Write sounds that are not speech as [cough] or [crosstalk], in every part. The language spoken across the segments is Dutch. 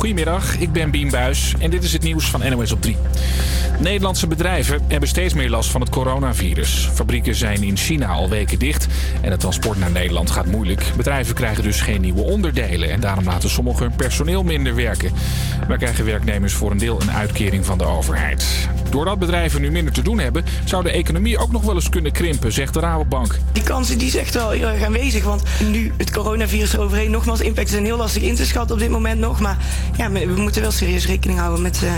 Goedemiddag, ik ben Bien Buis en dit is het nieuws van NOS op 3. Nederlandse bedrijven hebben steeds meer last van het coronavirus. Fabrieken zijn in China al weken dicht en het transport naar Nederland gaat moeilijk. Bedrijven krijgen dus geen nieuwe onderdelen en daarom laten sommigen hun personeel minder werken. Maar krijgen werknemers voor een deel een uitkering van de overheid. Doordat bedrijven nu minder te doen hebben, zou de economie ook nog wel eens kunnen krimpen, zegt de Rabobank. Die kansen die is echt wel heel erg aanwezig, want nu het coronavirus eroverheen, nogmaals, impact zijn heel lastig in te schatten op dit moment nog. Maar ja, we moeten wel serieus rekening houden met, uh,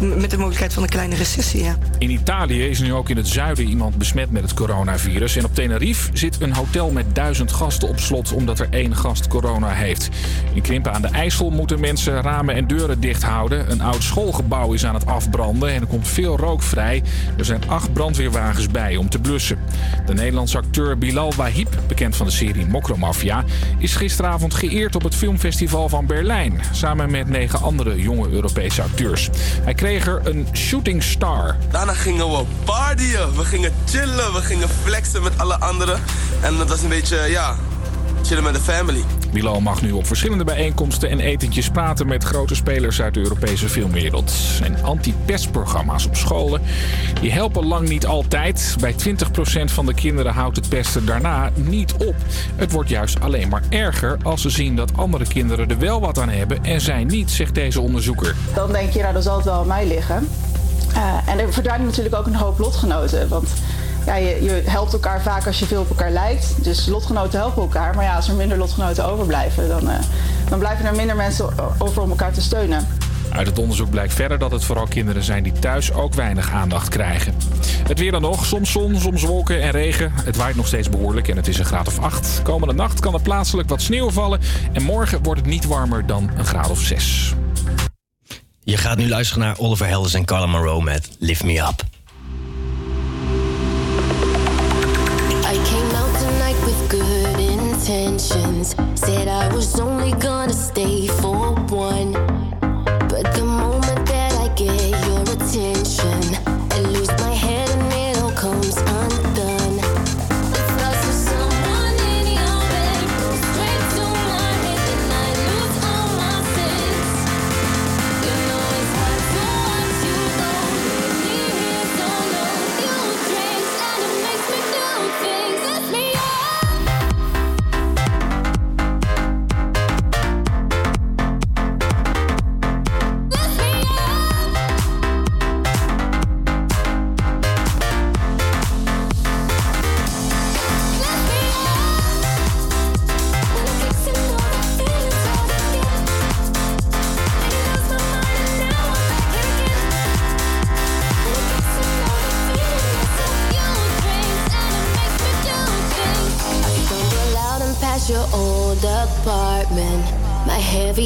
met de mogelijkheid van een kleine recessie. Ja. In Italië is nu ook in het zuiden iemand besmet met het coronavirus. En op Tenerife zit een hotel met duizend gasten op slot omdat er één gast corona heeft. In Krimpen aan de IJssel moeten mensen ramen en deuren dicht houden. Een oud schoolgebouw is aan het afbranden en er komt veel rook vrij. Er zijn acht brandweerwagens bij om te blussen. De Nederlandse acteur Bilal Wahib, bekend van de serie Mokromafia, is gisteravond geëerd op het filmfestival van Berlijn. Samen met negen andere jonge Europese acteurs. Hij een shooting star. Daarna gingen we partyen, we gingen chillen, we gingen flexen met alle anderen. En dat was een beetje, ja, chillen met de family. Bilal mag nu op verschillende bijeenkomsten en etentjes praten met grote spelers uit de Europese filmwereld. En anti-pestprogramma's op scholen die helpen lang niet altijd. Bij 20% van de kinderen houdt het pesten daarna niet op. Het wordt juist alleen maar erger als ze zien dat andere kinderen er wel wat aan hebben en zij niet, zegt deze onderzoeker. Dan denk je, nou dan zal het wel aan mij liggen. Uh, en er verdwijnen natuurlijk ook een hoop lotgenoten. Want ja, je, je, helpt elkaar vaak als je veel op elkaar lijkt. Dus lotgenoten helpen elkaar. Maar ja, als er minder lotgenoten overblijven, dan, uh, dan blijven er minder mensen over om elkaar te steunen. Uit het onderzoek blijkt verder dat het vooral kinderen zijn die thuis ook weinig aandacht krijgen. Het weer dan nog. Soms zon, soms wolken en regen. Het waait nog steeds behoorlijk en het is een graad of 8. Komende nacht kan er plaatselijk wat sneeuw vallen. En morgen wordt het niet warmer dan een graad of 6. Je gaat nu luisteren naar Oliver Helders en Carla Monroe met Lift Me Up. Intentions. Said I was only gonna stay for one.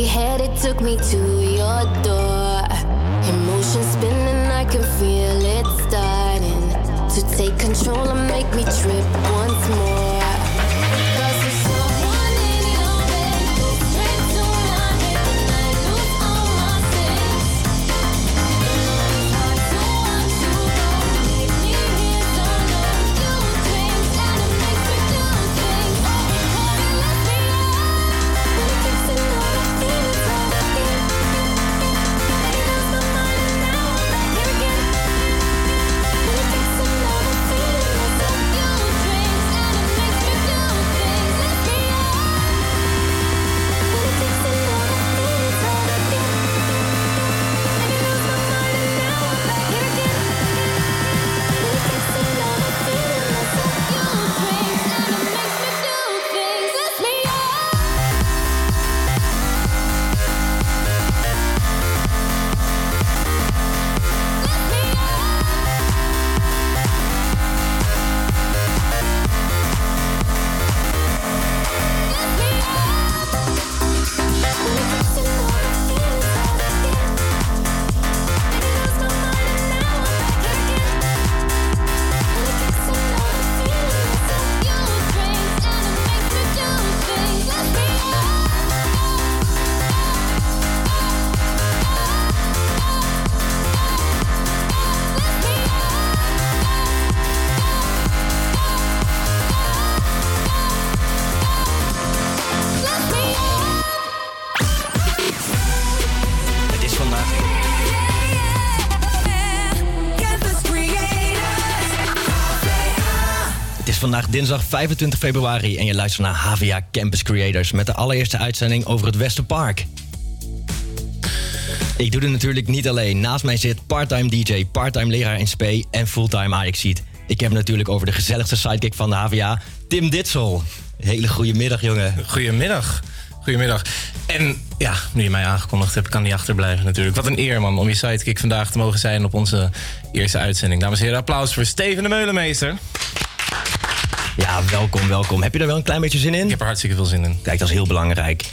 Heavy it took me to your door. Emotions spinning, I can feel it starting to take control and make me trip once more. Dinsdag 25 februari en je luistert naar HVA Campus Creators met de allereerste uitzending over het Westerpark. Ik doe dit natuurlijk niet alleen. Naast mij zit part-time DJ, part-time leraar in SP en fulltime Ajaxiet. Ik heb natuurlijk over de gezelligste sidekick van de HVA, Tim Ditsel. Hele goede middag, jongen. Goedemiddag. Goedemiddag. En ja, nu je mij aangekondigd hebt, kan niet achterblijven natuurlijk. Wat een eer, man, om je sidekick vandaag te mogen zijn op onze eerste uitzending. Dames en heren, applaus voor Steven de Meulenmeester. Ja, welkom, welkom. Heb je er wel een klein beetje zin in? Ik heb er hartstikke veel zin in. Kijk, dat is heel belangrijk.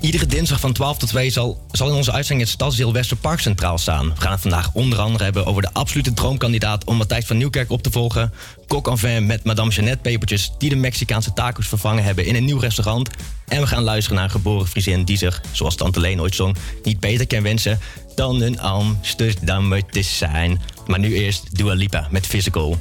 Iedere dinsdag van 12 tot 2 zal, zal in onze uitzending het stadsdeel Westerpark centraal staan. We gaan het vandaag onder andere hebben over de absolute droomkandidaat om Matthijs van Nieuwkerk op te volgen. Kok en vin met Madame Jeannette pepertjes die de Mexicaanse tacos vervangen hebben in een nieuw restaurant. En we gaan luisteren naar een geboren Friesin die zich, zoals Tante Leen ooit zong, niet beter kan wensen dan een Amsterdammer te zijn. Maar nu eerst Dua Lipa met Physical.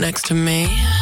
Next to me.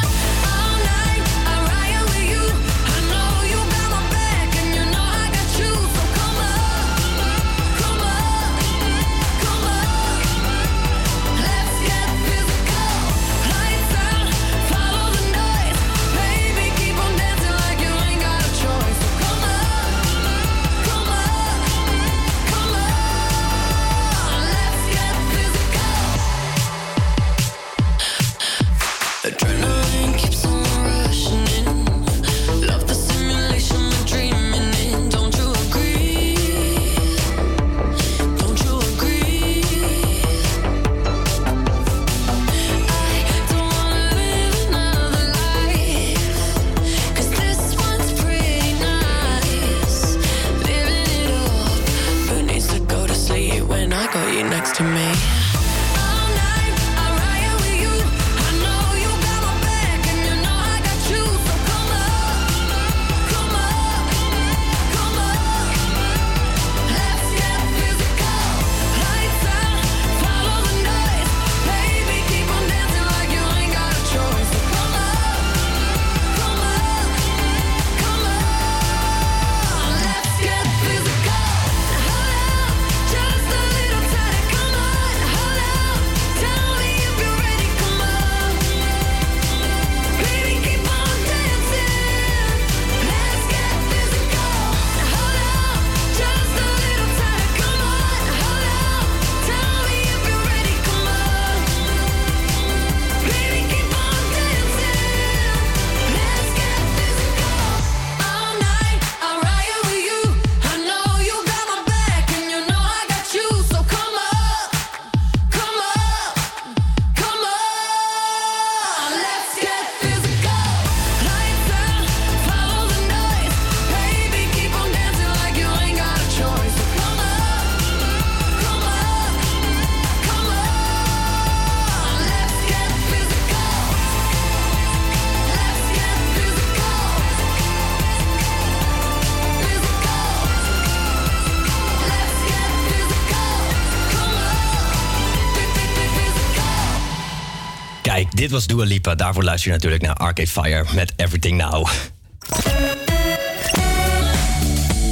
Was Dua Lipa. Daarvoor luister je natuurlijk naar Arcade Fire met Everything Now.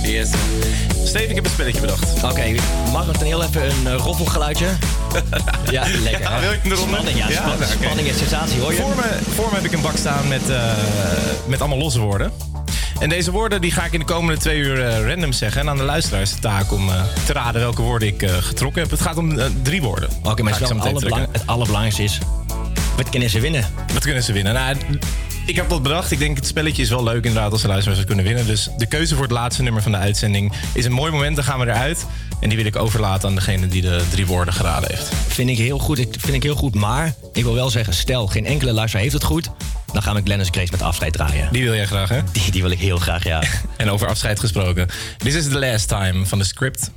Yes. Steven, ik heb een spelletje bedacht. Oké, mag het dan heel even een eh, roffelgeluidje? [laughs] ja, lekker. Ja, hè? wil je hem eronder? Spanning, ja, Ja, span- spanning en sensatie, hoor je? Voor me, voor me heb ik een bak staan met, eh, met allemaal losse woorden. En deze woorden die ga ik in de komende twee uur eh, random zeggen. En aan de luisteraars de taak om te raden welke woorden ik getrokken heb. Het gaat om drie woorden. Oké, maar Ga het, ik het allerbelangrijkste is... Wat kunnen ze winnen? Wat kunnen ze winnen? Nou, ik heb dat bedacht. Ik denk het spelletje is wel leuk inderdaad als de luisteraars het kunnen winnen. Dus de keuze voor het laatste nummer van de uitzending is een mooi moment. Dan gaan we eruit. En die wil ik overlaten aan degene die de drie woorden geraden heeft. Vind ik heel goed, ik, vind ik heel goed. Maar ik wil wel zeggen, stel geen enkele luisteraar heeft het goed... dan gaan we Glennis Grace met afscheid draaien. Die wil jij graag, hè? Die, die wil ik heel graag, ja. [laughs] En over afscheid gesproken. This is the last time van de script.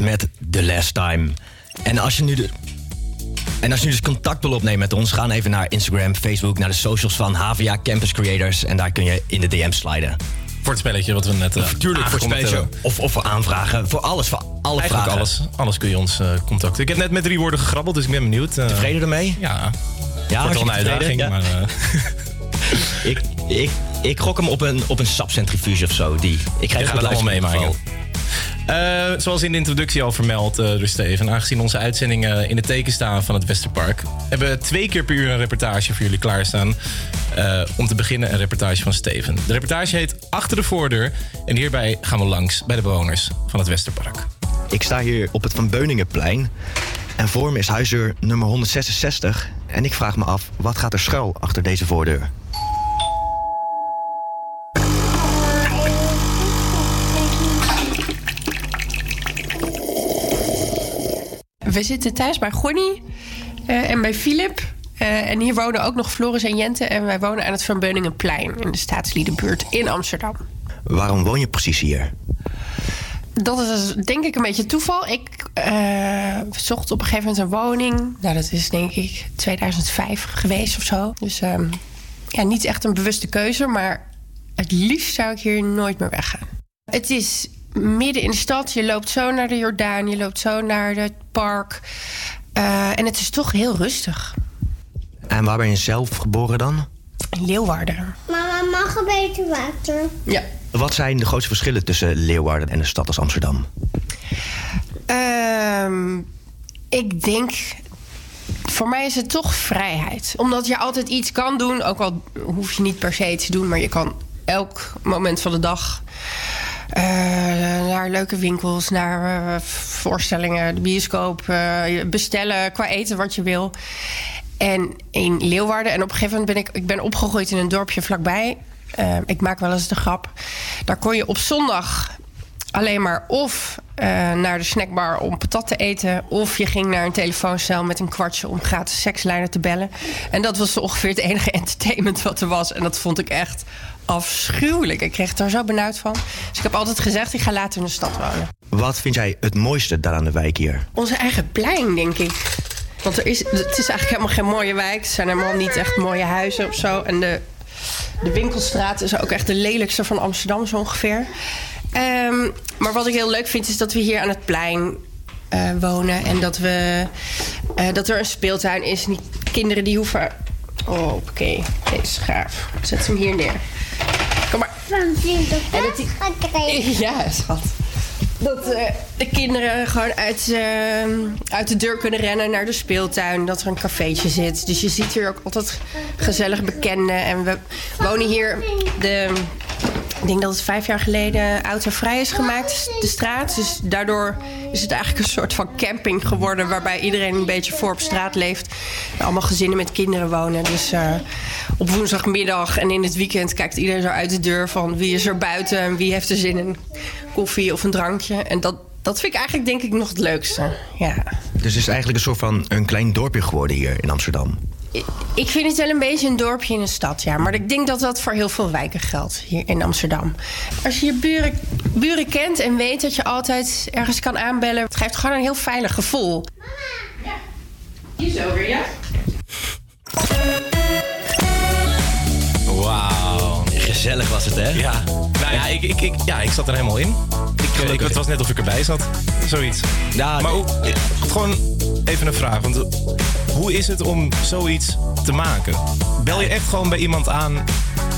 Met The Last Time. En als je nu de... En als je dus contact wil opnemen met ons, ga even naar Instagram, Facebook, naar de socials van HVA Campus Creators. En daar kun je in de DM sliden. Voor het spelletje wat we net uh, Tuurlijk, voor het spelletje. Of, of voor aanvragen. Voor alles, voor alle Eigenlijk vragen. alles. Alles kun je ons eh, contacten. Ik heb net met drie woorden gegrabbeld, dus ik ben benieuwd. eh. Tevreden ermee? Ja. Ja, Wordt wel een uitdaging, maar... [laughs] Ik, ik, ik gok hem op een, op een sapcentrifuge of zo. Die. Ik ga het allemaal meemaken. Eh, zoals in de introductie al vermeld, uh, dus Steven, aangezien onze uitzendingen in het teken staan van het Westerpark, hebben we twee keer per uur een reportage voor jullie klaarstaan. Eh, om te beginnen een reportage van Steven. De reportage heet Achter de voordeur en hierbij gaan we langs bij de bewoners van het Westerpark. Ik sta hier op het Van Beuningenplein. En voor me is huisdeur nummer 166. En ik vraag me af, wat gaat er schuil achter deze voordeur? We zitten thuis bij Gonnie eh, en bij Filip. Eh, en hier wonen ook nog Floris en Jente. En wij wonen aan het Van Beuningenplein in de staatsliedenbuurt in Amsterdam. Waarom woon je precies hier? Dat is denk ik een beetje toeval. Ik eh, zocht op een gegeven moment een woning. Nou, dat is denk ik 2005 geweest of zo. Dus ehm, ja, niet echt een bewuste keuze. Maar het liefst zou ik hier nooit meer weggaan. Het is midden in de stad. Je loopt zo naar de Jordaan. Je loopt zo naar het park. Eh, en het is toch heel rustig. En waar ben je zelf geboren dan? In Leeuwarden. Mama, mag een beetje water? Ja. Wat zijn de grootste verschillen tussen Leeuwarden en een stad als Amsterdam? Ehm, ik denk. Voor mij is het toch vrijheid. Omdat je altijd iets kan doen. Ook al hoef je niet per se iets te doen. Maar je kan elk moment van de dag. Eh, naar leuke winkels, naar eh, voorstellingen, de bioscoop. eh, bestellen qua eten wat je wil. En in Leeuwarden. En op een gegeven moment ben ik, ik ben opgegroeid in een dorpje vlakbij. Ik maak wel eens de grap. Daar kon je op zondag alleen maar of naar de snackbar om patat te eten... of je ging naar een telefooncel met een kwartje om gratis sekslijnen te bellen. En dat was ongeveer het enige [laughs] entertainment wat er was. En dat vond ik echt afschuwelijk. Ik kreeg er zo benauwd van. Dus ik heb altijd gezegd, ik ga later in de stad wonen. Wat vind jij het mooiste daar aan de wijk hier? Onze eigen plein, denk ik. Want er is, het is eigenlijk helemaal geen mooie wijk. Het zijn helemaal niet echt mooie huizen of zo. En de, de winkelstraat is ook echt de lelijkste van Amsterdam zo ongeveer. Ehm, maar wat ik heel leuk vind is dat we hier aan het plein eh, wonen. En dat, we, eh, dat er een speeltuin is. Kinderen die hoeven... Oh, oké. Deze is gaaf. Zet hem hier neer. Kom maar. Van En dat die- gekregen. Ja, schat. Dat eh, de kinderen gewoon uit, eh, uit de deur kunnen rennen naar de speeltuin. Dat er een cafeetje zit. Dus je ziet hier ook altijd gezellig bekenden. En we wonen hier de... Ik denk dat het vijf jaar geleden autovrij is gemaakt, de straat. Dus daardoor is het eigenlijk een soort van camping geworden... waarbij iedereen een beetje voor op straat leeft. Allemaal gezinnen met kinderen wonen. Dus eh, op woensdagmiddag en in het weekend kijkt iedereen zo uit de deur... van wie is er buiten en wie heeft er zin in koffie of een drankje. En dat, dat vind ik eigenlijk denk ik nog het leukste. Ja. Dus het is eigenlijk een soort van een klein dorpje geworden hier in Amsterdam. Ik- vind het wel een beetje een dorpje in een stad, ja. Maar ik denk dat dat voor heel veel wijken geldt hier in Amsterdam. Als je je buren, buren kent en weet dat je altijd ergens kan aanbellen... het geeft gewoon een heel veilig gevoel. Ja, hier zo weer, ja? Wauw. Gezellig was het, hè? Ja. Nou ja, ik, ik, ik, ja, ik zat er helemaal in. Ik, eh, ik, het was net of ik erbij zat. Zoiets. Ja, Maar hoe, gewoon even een vraag. Want eh, hoe is het om zoiets te maken? Bel je echt gewoon bij iemand aan?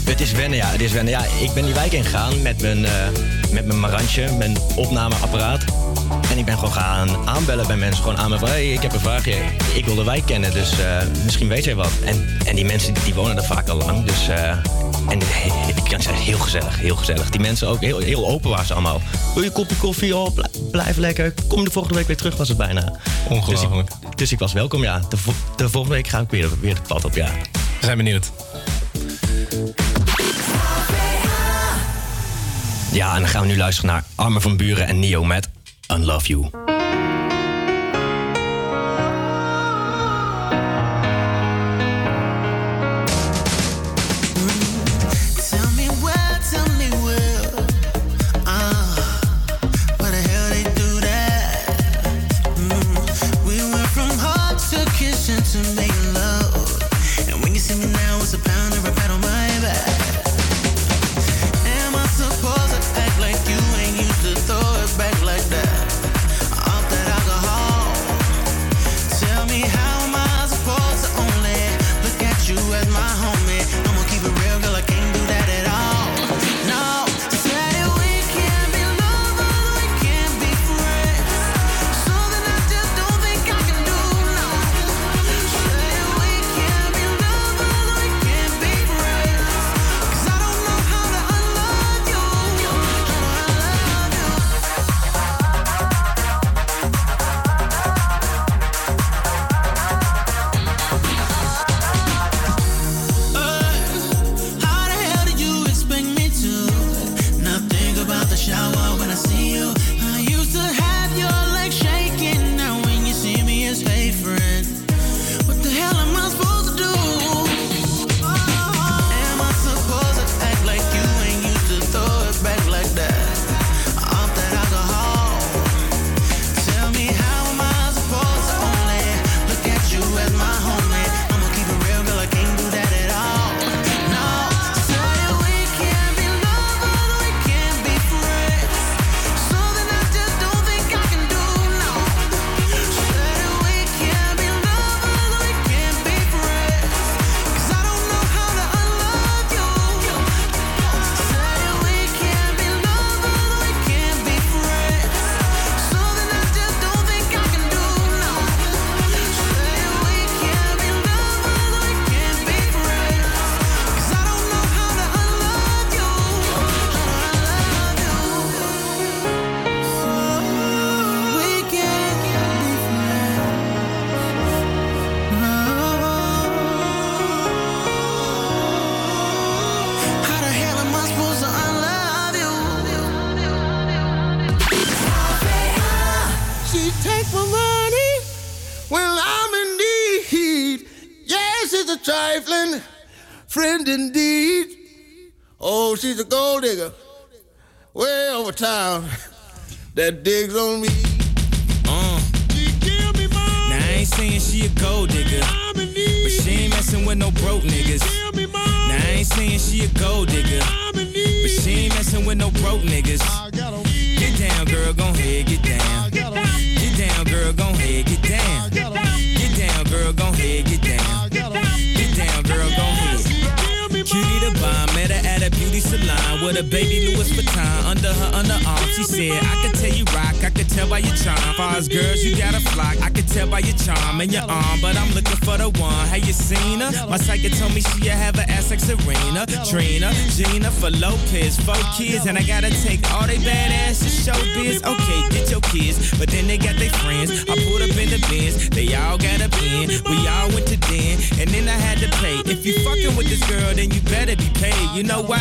Het is wennen, ja. Het is wennen. Ja, ik ben die wijk ingegaan met mijn, eh, met mijn marantje, mijn opnameapparaat. En ik ben gewoon gaan aanbellen bij mensen. Gewoon aan me van, hey, ik heb een vraagje. Ik wil de wijk kennen, dus eh, misschien weet jij wat. En, en die mensen die wonen er vaak al lang. Dus, eh, en ik kan zeggen, heel gezellig, heel gezellig. Die mensen ook heel, heel open waren ze allemaal. Wil je een kopje koffie? Oh, blij- blijf lekker. Kom de volgende week weer terug, was het bijna. Ongelooflijk. Dus ik, dus ik was welkom, ja. De, vo- de volgende week ga ik weer, weer het pad op, ja. We zijn benieuwd. Ja, en dan gaan we nu luisteren naar Armen van Buren en Neo met Unlove You. That digs on me. Uh. Now I ain't saying she a gold digger, but she ain't messing with no broke niggas. Now I ain't saying she a gold digger, but she ain't messing with no broke niggas. Get down, girl, gon' head, a baby Louis Vuitton under her underarm. She said, I can tell you rock, I can tell by your charm. Far as girls, you got a flock. I can tell by your charm and your arm, but I'm looking for the one. Have you seen her? My psychic told me she have an ass like Serena, Trina, Gina for Lopez, four kids, and I gotta take all they badass to show biz. Okay, get your kids, but then they got their friends. I pulled up in the bins, they all got a pen. We all went to den, and then I had to pay. If you fucking with this girl, then you better be paid. You know why?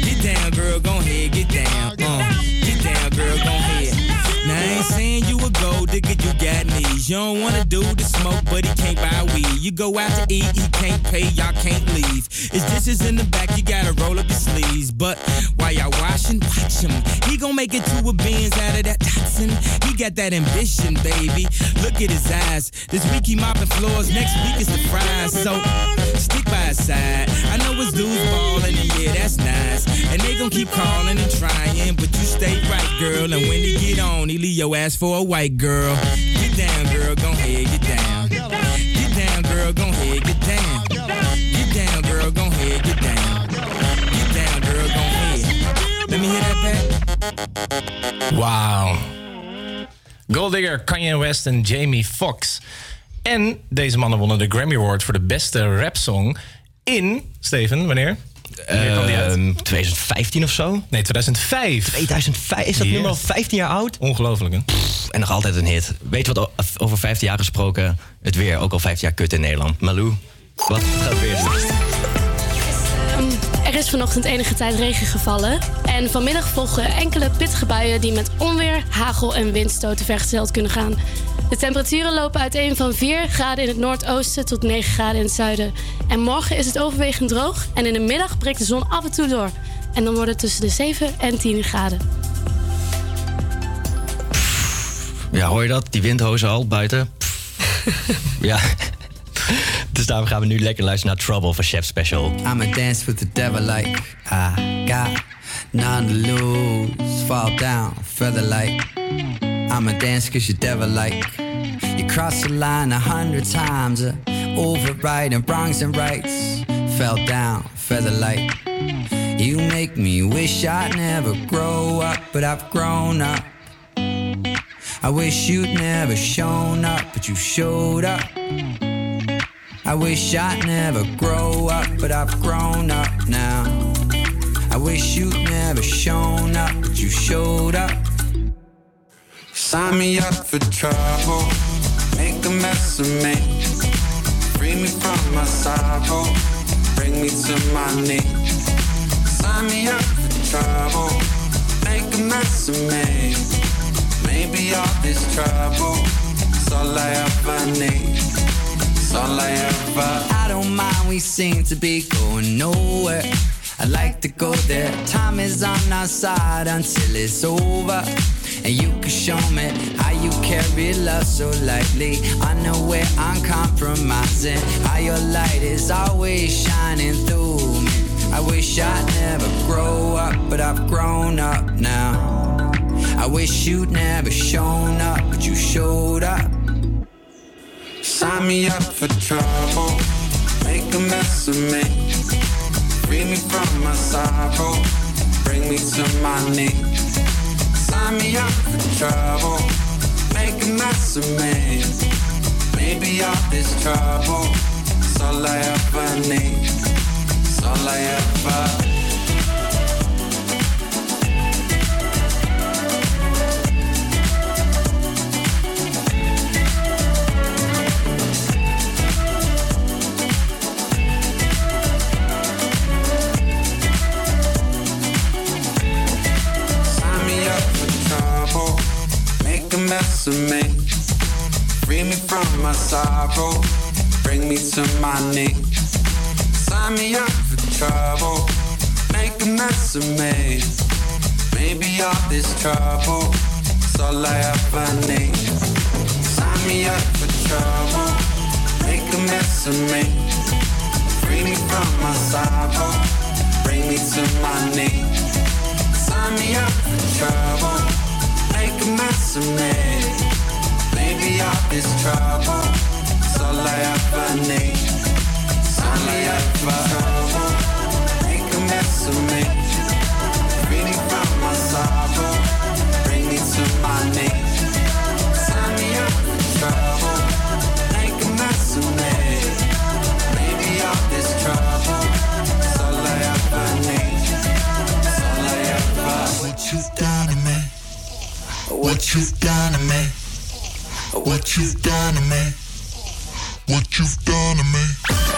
Down, girl, gon' head, get down. Uh, get down, girl, gon' head. Now I ain't saying you got. You don't wanna do the smoke, but he can't buy weed. You go out to eat, he can't pay, y'all can't leave. His dishes in the back, you gotta roll up your sleeves. But while y'all washing, watch him. He gon' make it to a beans out of that toxin. He got that ambition, baby. Look at his eyes. This week he mopping floors, next week is the fries. So stick by his side. I know his dudes ballin', and yeah, that's nice. And they gon' keep calling and trying, but you stay right, girl. And when he get on, he leave your ass for a white girl. Get down, Wauw. Gold Digger, Kanye West en Jamie Foxx. En deze mannen wonnen de Grammy Award voor de beste rapsong in... Steven, wanneer? Wanneer kwam die uit? Ehm, 2015 of zo? Nee, 2005. 2005? Is dat Yes. nummer al 15 jaar oud? Ongelooflijk, hè? En nog altijd een hit. Weet je wat over 15 jaar gesproken? Het weer ook al 15 jaar kut in Nederland. Malou, wat gaat weer doen? Er is vanochtend enige tijd regen gevallen. En vanmiddag volgen enkele pittige buien die met onweer, hagel en windstoten vergezeld kunnen gaan. De temperaturen lopen uiteen van 4 graden in het noordoosten tot 9 graden in het zuiden. En morgen is het overwegend droog en in de middag breekt de zon af en toe door. En dan wordt het tussen de 7 en 10 graden. Ja, hoor je dat? Die windhozen al buiten. [laughs] Ja. Dus daarom gaan we nu lekker luisteren naar Trouble van Chef Special. I'ma dance with the devil like I got none to lose. Fall down, feather like I'ma dance cause you devil like. You crossed the line a hundred times uh, Overriding wrongs and rights. Fell down, feather like You make me wish I'd never grow up But I've grown up. I wish you'd never shown up But you showed up I wish I'd never grow up, but I've grown up now. I wish you'd never shown up, but you showed up. Sign me up for trouble, make a mess of me. Free me from my sorrow, bring me to my knees. Sign me up for trouble. Make a mess of me. Maybe all this trouble is all I ever need. It's all I ever. I don't mind. We seem to be going nowhere. I like to go there. Time is on our side until it's over. And you can show me how you carry love so lightly. I know where I'm compromising. How your light is always shining through me. I wish I'd never grow up, but I've grown up now. I wish you'd never shown up, but you showed up. Sign me up for trouble, make a mess of me. Free me from my sorrow, bring me to my knees. Sign me up for trouble, make a mess of me. Maybe all this trouble is all I ever need. It's all I ever. Mess of me. Free me from my sorrow, bring me to my knees. Sign me up for trouble, make a mess of me. Maybe all this trouble is all I ever need. Sign me up for trouble, make a mess of me. Free me from my sorrow, bring me to my knees. Sign me up for trouble, make a mess of me. Maybe all this trouble is all I ever need. Me up for trouble, make a mess of me. Me from my sorrow, bring me to my knees. Sign all all I ever need. All I ever. What you've done to me. What you've done to me. What you've done to me. What you've done to me.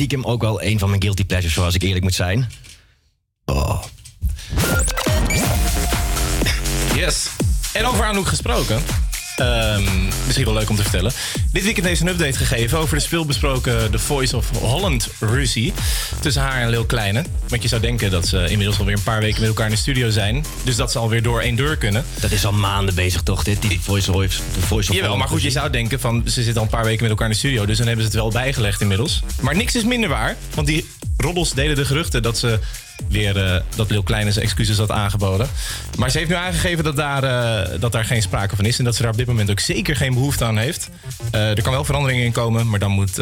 Stiekem ook wel een van mijn guilty pleasures, zoals ik eerlijk moet zijn. Oh. Yes. En over Anouk gesproken. Ehm, misschien wel leuk om te vertellen. Dit weekend heeft ze een update gegeven over de speelbesproken The Voice of Holland ruzie. Tussen haar en Lil Kleine. Want je zou denken dat ze inmiddels alweer een paar weken met elkaar in de studio zijn. Dus dat ze alweer door één deur kunnen. Dat is al maanden bezig toch, dit? Die Voice of, the voice of Jawel, maar goed, je zou denken van ze zitten al een paar weken met elkaar in de studio. Dus dan hebben ze het wel bijgelegd inmiddels. Maar niks is minder waar. Want die roddels deden de geruchten dat ze weer eh, dat Lil Kleine zijn excuses had aangeboden. Maar ze heeft nu aangegeven dat daar, eh, dat daar geen sprake van is. En dat ze daar op dit moment ook zeker geen behoefte aan heeft. Eh, er kan wel verandering in komen. Maar dan moet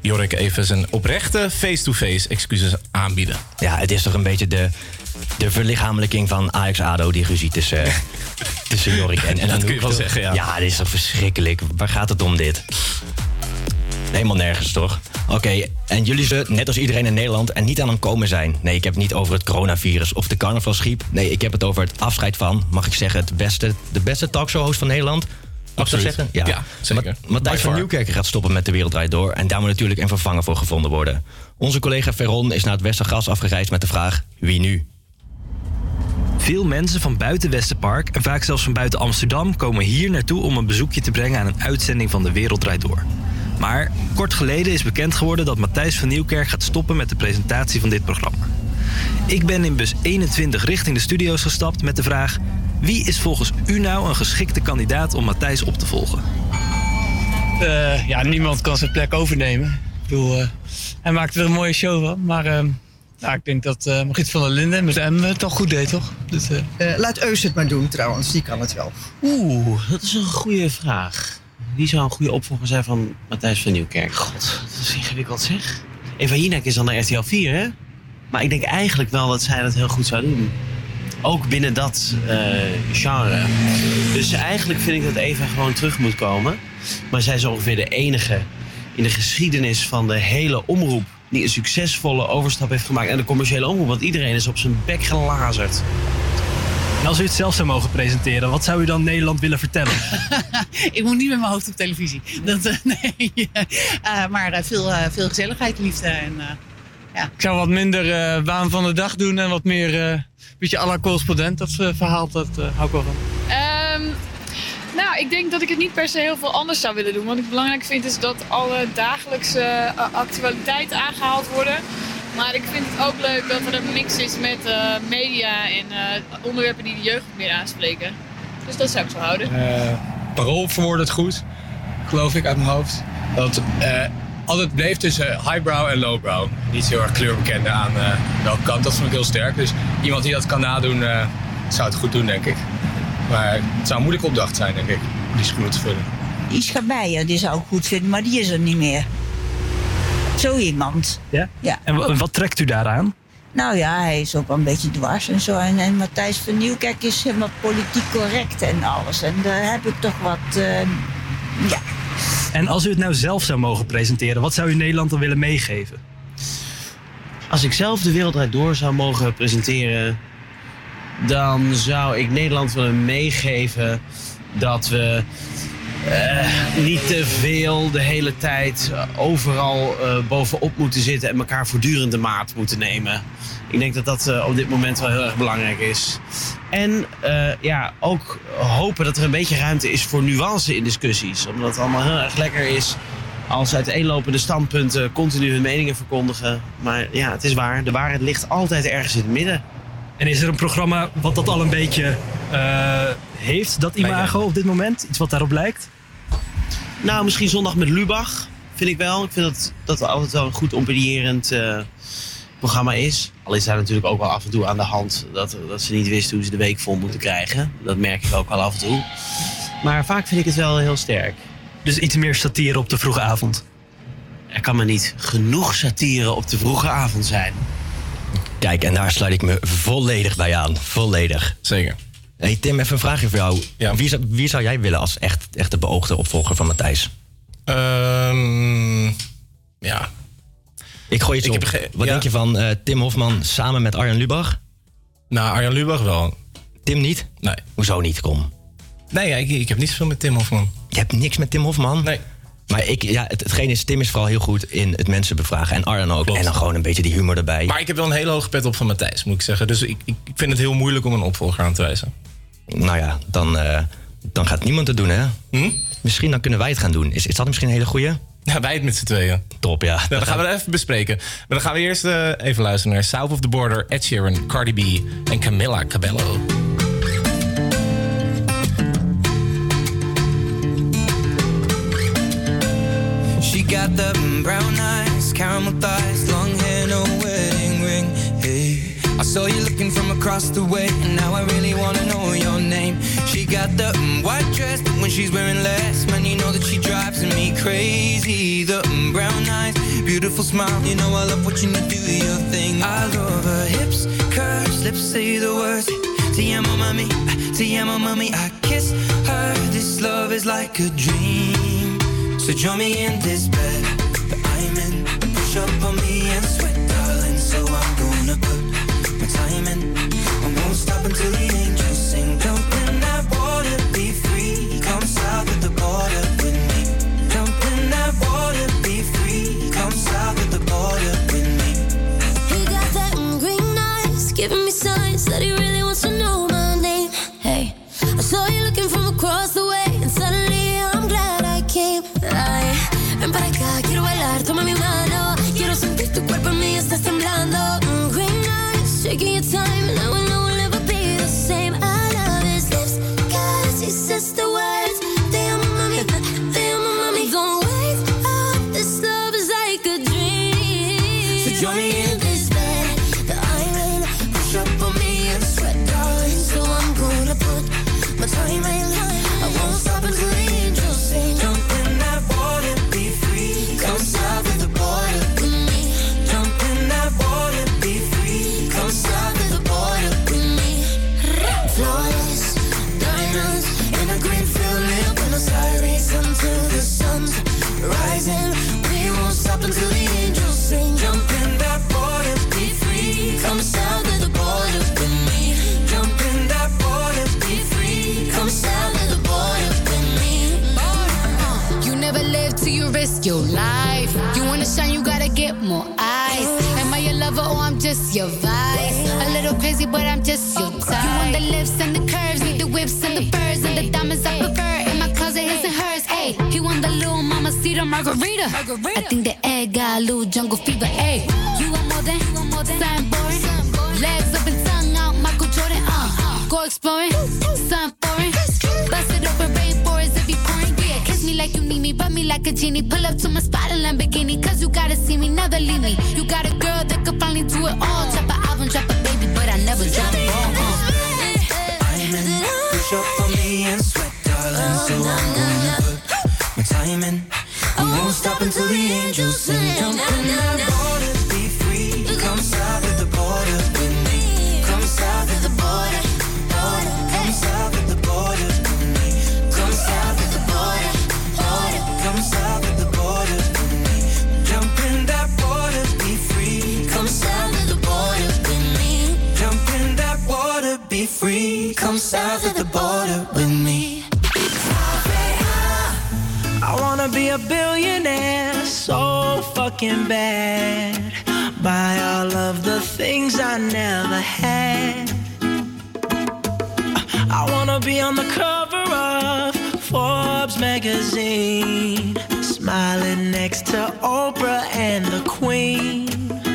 Jorik even zijn oprechte face-to-face excuses aanbieden. Ja, het is toch een beetje de, de verlichamelijking van Ajax-ADO, die ruzie tussen, eh, [laughs] tussen Jorik en, en Dat kun je wel toch? zeggen, ja. Ja, dit is toch verschrikkelijk. Waar gaat het om dit? Helemaal nergens, toch? Oké, en jullie zullen net als iedereen in Nederland er niet aan hem komen zijn. Nee, ik heb het niet over het coronavirus of de carnavalsgriep. Nee, ik heb het over het afscheid van, mag ik zeggen, het beste, de beste talkshow-host van Nederland. Mag ik dat zeggen? Ja, zeker. Ma- Matthijs van far. Nieuwkerk gaat stoppen met De Wereld Draait Door. En daar moet natuurlijk een vervanger voor gevonden worden. Onze collega Veron is naar het Westergas afgereisd met de vraag: wie nu? Veel mensen van buiten Westerpark en vaak zelfs van buiten Amsterdam komen hier naartoe om een bezoekje te brengen aan een uitzending van De Wereld Draait Door. Maar kort geleden is bekend geworden dat Matthijs van Nieuwkerk gaat stoppen met de presentatie van dit programma. Ik ben in bus 21 richting de studio's gestapt met de vraag: wie is volgens u nou een geschikte kandidaat om Matthijs op te volgen? Eh, ja, niemand kan zijn plek overnemen. Ik bedoel, eh, hij maakte er een mooie show van. Maar ehm, nou, ik denk dat eh Margriet van der Linden met hem het al goed deed, toch? Dus, eh, Eh, laat Eus het maar doen trouwens, die kan het wel. Oeh, dat is een goede vraag. Wie zou een goede opvolger zijn van Matthijs van Nieuwkerk? God, dat is ingewikkeld zeg. Eva Jinek is dan naar RTL 4, hè? Maar ik denk eigenlijk wel dat zij dat heel goed zou doen. Ook binnen dat eh, genre. Dus eigenlijk vind ik dat Eva gewoon terug moet komen. Maar zij is ongeveer de enige in de geschiedenis van de hele omroep... die een succesvolle overstap heeft gemaakt naar de commerciële omroep. Want iedereen is op zijn bek gelazerd. En als u het zelf zou mogen presenteren, wat zou u dan Nederland willen vertellen? [laughs] ik moet niet met mijn hoofd op televisie. Dat, eh, [laughs] nee. Eh, maar eh, veel, eh, veel gezelligheid, liefde. En, eh, ja. ik zou wat minder eh waan van de dag doen en wat meer eh beetje à la correspondent. Dat eh, verhaal, dat eh, hou ik wel van. Ehm, nou, ik denk dat ik het niet per se heel veel anders zou willen doen. Wat ik belangrijk vind is dat alle dagelijkse actualiteiten aangehaald worden. Maar ik vind het ook leuk dat er een mix is met eh, media en eh, onderwerpen die de jeugd meer aanspreken. Dus dat zou ik zo houden. Eh Parool verwoordde het goed, geloof ik uit mijn hoofd. Dat eh, altijd bleef tussen highbrow en lowbrow. Niet heel erg kleurbekende aan eh, welke kant. Dat vond ik heel sterk. Dus iemand die dat kan nadoen, eh, zou het goed doen, denk ik. Maar het zou een moeilijke opdracht zijn, denk ik, om die schoenen te vullen. Ischa Meijer, die zou ik goed vinden, maar die is er niet meer. Zo iemand. Ja? Ja. En wa- wat trekt u daaraan? Nou ja, hij is ook wel een beetje dwars en zo. En, en Matthijs van Nieuwkerk is helemaal politiek correct en alles. En daar heb ik toch wat, eh, ja. En als u het nou zelf zou mogen presenteren, wat zou u Nederland dan willen meegeven? Als ik zelf de wereld door zou mogen presenteren, dan zou ik Nederland willen meegeven dat we eh, niet te veel de hele tijd overal eh, bovenop moeten zitten en elkaar voortdurend de maat moeten nemen. Ik denk dat dat eh, op dit moment wel heel erg belangrijk is. En ja, ook hopen dat er een beetje ruimte is voor nuance in discussies. Omdat het allemaal heel erg lekker is als uiteenlopende standpunten continu hun meningen verkondigen. Maar ja, het is waar. De waarheid ligt altijd ergens in het midden. En is er een programma wat dat al een beetje eh, heeft, dat imago op dit moment? Iets wat daarop lijkt? Nou, misschien zondag met Lubach, vind ik wel. Ik vind dat dat altijd wel een goed opererend eh, programma is. Al is daar natuurlijk ook wel af en toe aan de hand dat, dat ze niet wisten hoe ze de week vol moeten krijgen. Dat merk ik ook wel af en toe. Maar vaak vind ik het wel heel sterk. Dus iets meer satire op de vroege avond? Er kan maar niet genoeg satire op de vroege avond zijn. Kijk, en daar sluit ik me volledig bij aan. Volledig. Zeker. Hey Tim, even een vraagje voor jou. Wie, zou, wie zou jij willen als echt, echt de beoogde opvolger van Matthijs? Ehm, ja. Ik gooi iets Ik op. heb ge- Wat ja. denk je van eh, Tim Hofman samen met Arjan Lubach? Nou, Arjan Lubach wel. Tim niet? Nee. Hoezo niet? Kom. Nee, ik, ik heb niet zoveel met Tim Hofman. Je hebt niks met Tim Hofman? Nee. Maar ik, ja, het, hetgeen is, Tim is vooral heel goed in het mensen bevragen. En Arjan ook. En dan gewoon een beetje die humor erbij. Maar ik heb wel een hele hoge pet op van Matthijs, moet ik zeggen. Dus ik, ik vind het heel moeilijk om een opvolger aan te wijzen. Nou ja, dan, eh, dan gaat niemand het doen, hè? Hm? Misschien dan kunnen wij het gaan doen. Is, is dat misschien een hele goeie? Ja, wij het met z'n tweeën. Top, ja. Nou, dan gaan we dat even bespreken. Maar dan gaan we eerst eh, even luisteren naar South of the Border, Ed Sheeran, Cardi B en Camilla Cabello. Got the brown eyes, caramel thighs, long hair, no wedding ring. Hey, I saw you looking from across the way, and now I really wanna know your name. She got the white dress, but when she's wearing less, man, you know that she drives me crazy. The brown eyes, beautiful smile, you know I love watching you do your thing. I love her hips, curves, lips say the words. Te amo, mami, te amo, mami. I kiss her. This love is like a dream. So join me in this bed that I'm in. Push up on me and sweat, darling. So I'm gonna put my time in. I won't stop until the angels sing. Jump in that water, be free. Come south of the border with me. Jump in that water, be free. Come south of the border with me. He got that green eyes, giving me signs taking your time, crazy, but I'm just your type. You want the lips and the curves, need the whips and the furs and the diamonds I prefer. In my closet, his and hers. Hey, he want the little mama cedar margarita. I think the egg got a little jungle fever. Hey, you want more than, something boring. Legs up and tongue out, Michael Jordan. Uh, go exploring, something foreign. Bust it open, rainforest if you pouring. Yeah, kiss me like you need me, rub me like a genie. Pull up to my spot in Lamborghini, cause you gotta see me, never leave me. You got a girl that could finally do it all. Drop album, drop a baby, but I never drop it all. Uh. I'm in. Push up on me and sweat, darling. So I'm gonna put my time in. I won't stop until the angels sing. Jump in that so fucking bad. by all of the things I never had. I wanna be on the cover of Forbes magazine, smiling next to Oprah and the Queen.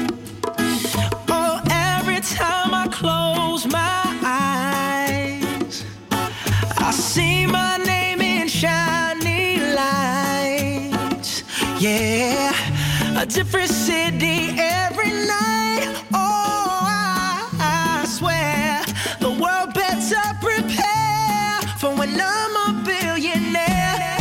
A different city every night. Oh, I, I swear the world better prepare for when I'm a billionaire.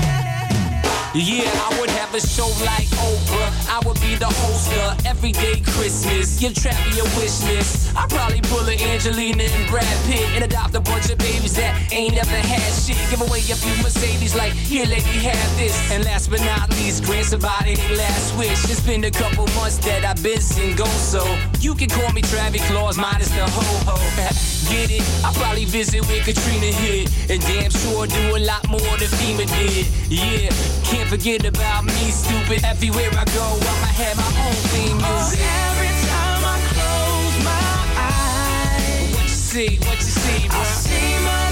Yeah, I would have a show like Oprah, I would be the host of Everyday Christmas. Give Trappy a wish list. I'd probably pull a Angelina and Brad Pitt and adopt a bunch of babies that ain't never had shit. Give away a few Mercedes, like, here, lady, have this. And last but not least, grant somebody their last wish. It's been a couple months that I've been single, so you can call me Travis Claus, minus the ho ho. [laughs] Get it? I probably visit where Katrina hit, and damn sure do a lot more than FEMA did. Yeah, can't forget about me, stupid. Everywhere I go, I'ma have my own theme music. Every time I close my eyes, What you see? What you see, bro? I see my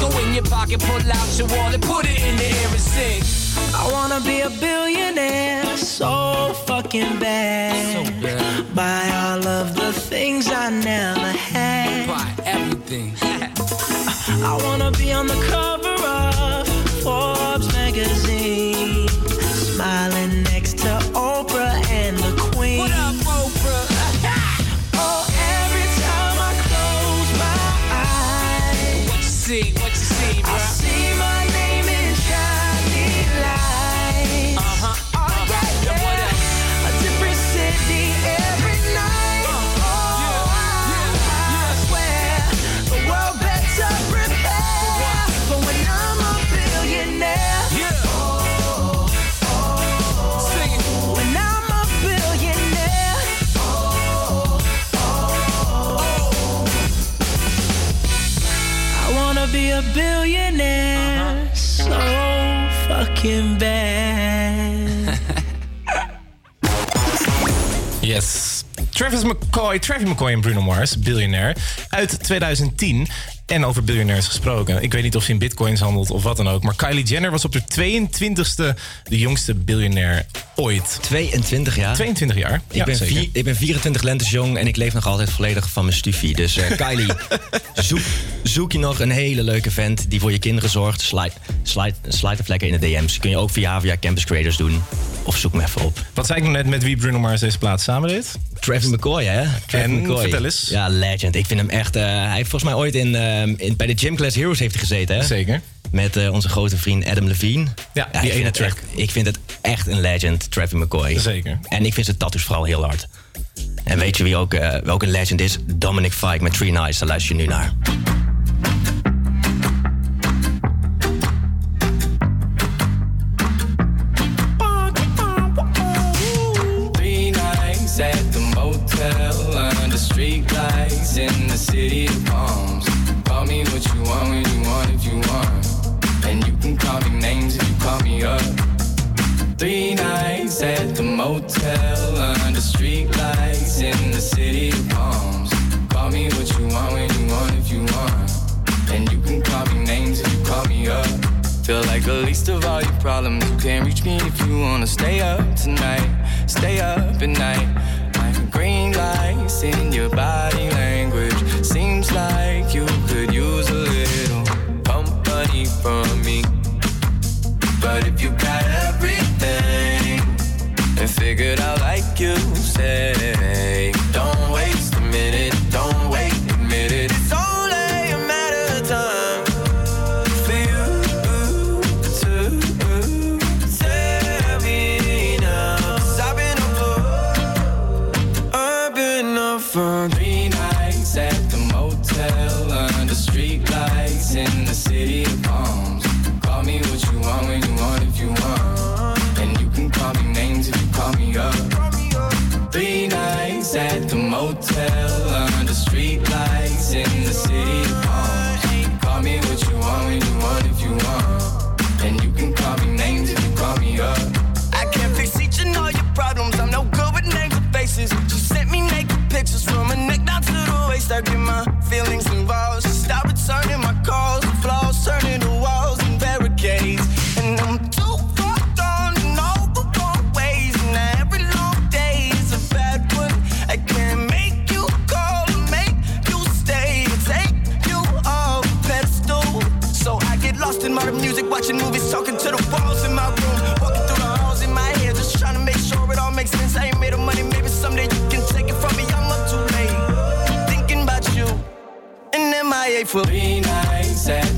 Go in your pocket, pull out your wallet, put it in the air and sing. I wanna be a billionaire so fucking bad. Buy all of the things I never had. Buy everything. [laughs] I wanna be on the cover of Forbes magazine, [laughs] Yes. Travis McCoy, Travis McCoy en Bruno Mars, biljonair, uit 2010. En over biljonairs gesproken. Ik weet niet of ze in bitcoins handelt of wat dan ook. Maar Kylie Jenner was op de 22e de jongste biljonair ooit. 22 jaar? 22 jaar. Ik, Ja, ben, vier- ik ben 24 lentes jong en ik leef nog altijd volledig van mijn stufie. Dus eh, [laughs] Kylie, zoek, zoek je nog een hele leuke vent die voor je kinderen zorgt. Slide, slide, slide de vlekken in de DM's. Kun je ook via via Campus Creators doen. Of zoek me even op. Wat zei ik nou net met wie Bruno Mars deze plaat samen deed? Travis McCoy, hè? Travis McCoy. vertel eens. Ja, legend. Ik vind hem echt... eh, hij heeft volgens mij ooit in, eh, in, bij de Gym Class Heroes heeft hij gezeten, hè? Zeker. Met eh, onze grote vriend Adam Levine. Ja, die ene track. echt, ik vind het echt een legend, Travis McCoy. Zeker. En ik vind zijn tattoos vooral heel hard. En weet je wie ook, eh, welke legend is? Dominic Fike met Three Nights. Daar luister je nu naar. The motel under street lights in the city of palms. Call me what you want when you want if you want. And you can call me names if you call me up. Feel like the least of all your problems. You can't reach me if you wanna stay up tonight. Stay up at night. Like green lights in your body language. Seems like you could use a little company from me. But if you got figured out like you say, stuck in my feelings and walls. Stop returning my gave three nights and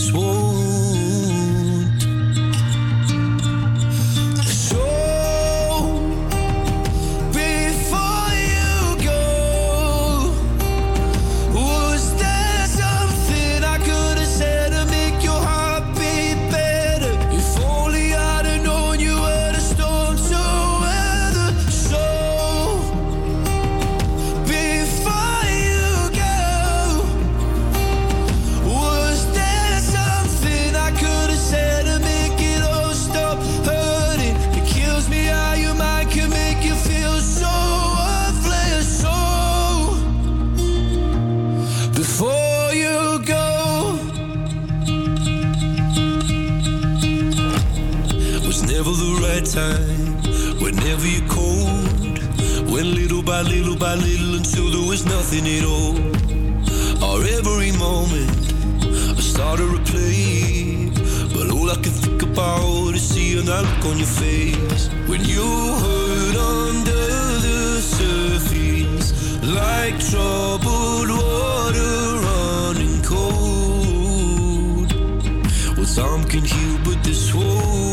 nothing at all. Our every moment, I started to play. But all I can think about is seeing that look on your face. When you hurt under the surface, like troubled water running cold. Well, time can heal, but this wound.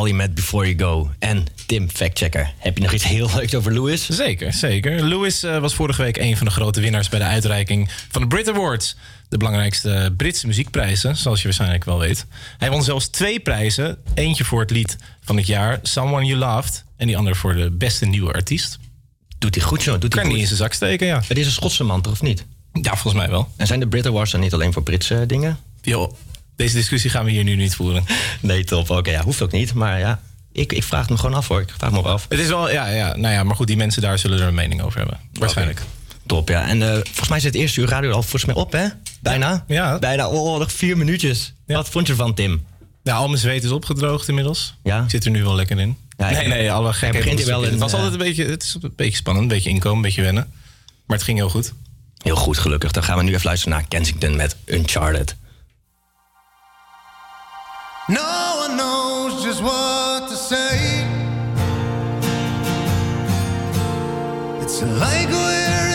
Louis met Before You Go. En Tim, factchecker, heb je nog iets heel leuks over Louis? Zeker, zeker. Lewis eh, was vorige week een van de grote winnaars bij de uitreiking van de Brit Awards. De belangrijkste Britse muziekprijzen, zoals je waarschijnlijk wel weet. Hij won zelfs twee prijzen. Eentje voor het lied van het jaar, Someone You Loved. En die andere voor de beste nieuwe artiest. Doet hij goed, joh. Doet hij kan goed. niet in zijn zak steken, ja. Het is een Schotse man, toch, of niet? Ja, volgens mij wel. En zijn de Brit Awards dan niet alleen voor Britse dingen? Yo, deze discussie gaan we hier nu niet voeren. Nee, top. Oké, ja, hoeft ook niet. Maar ja, ik, ik vraag het me gewoon af, hoor. Ik vraag me ook af. Het is wel, ja, ja, nou ja, maar goed, die mensen daar zullen er een mening over hebben. Waarschijnlijk. Top, ja. En eh, volgens mij zit het eerste uur radio al volgens mij op, hè? Bijna? Ja. Bijna. Oh, nog vier minuutjes. Wat vond je ervan, Tim? Ja, al mijn zweet is opgedroogd inmiddels. Ja. Ik zit er nu wel lekker in. Ja, nee, nee, alle gekke begint hier wel Het in, was eh, altijd een beetje, het is een beetje spannend, een beetje inkomen, een beetje wennen. Maar het ging heel goed. Heel goed, gelukkig. Dan gaan we nu even luisteren naar Kensington met Uncharted. No one knows just what to say. It's like we're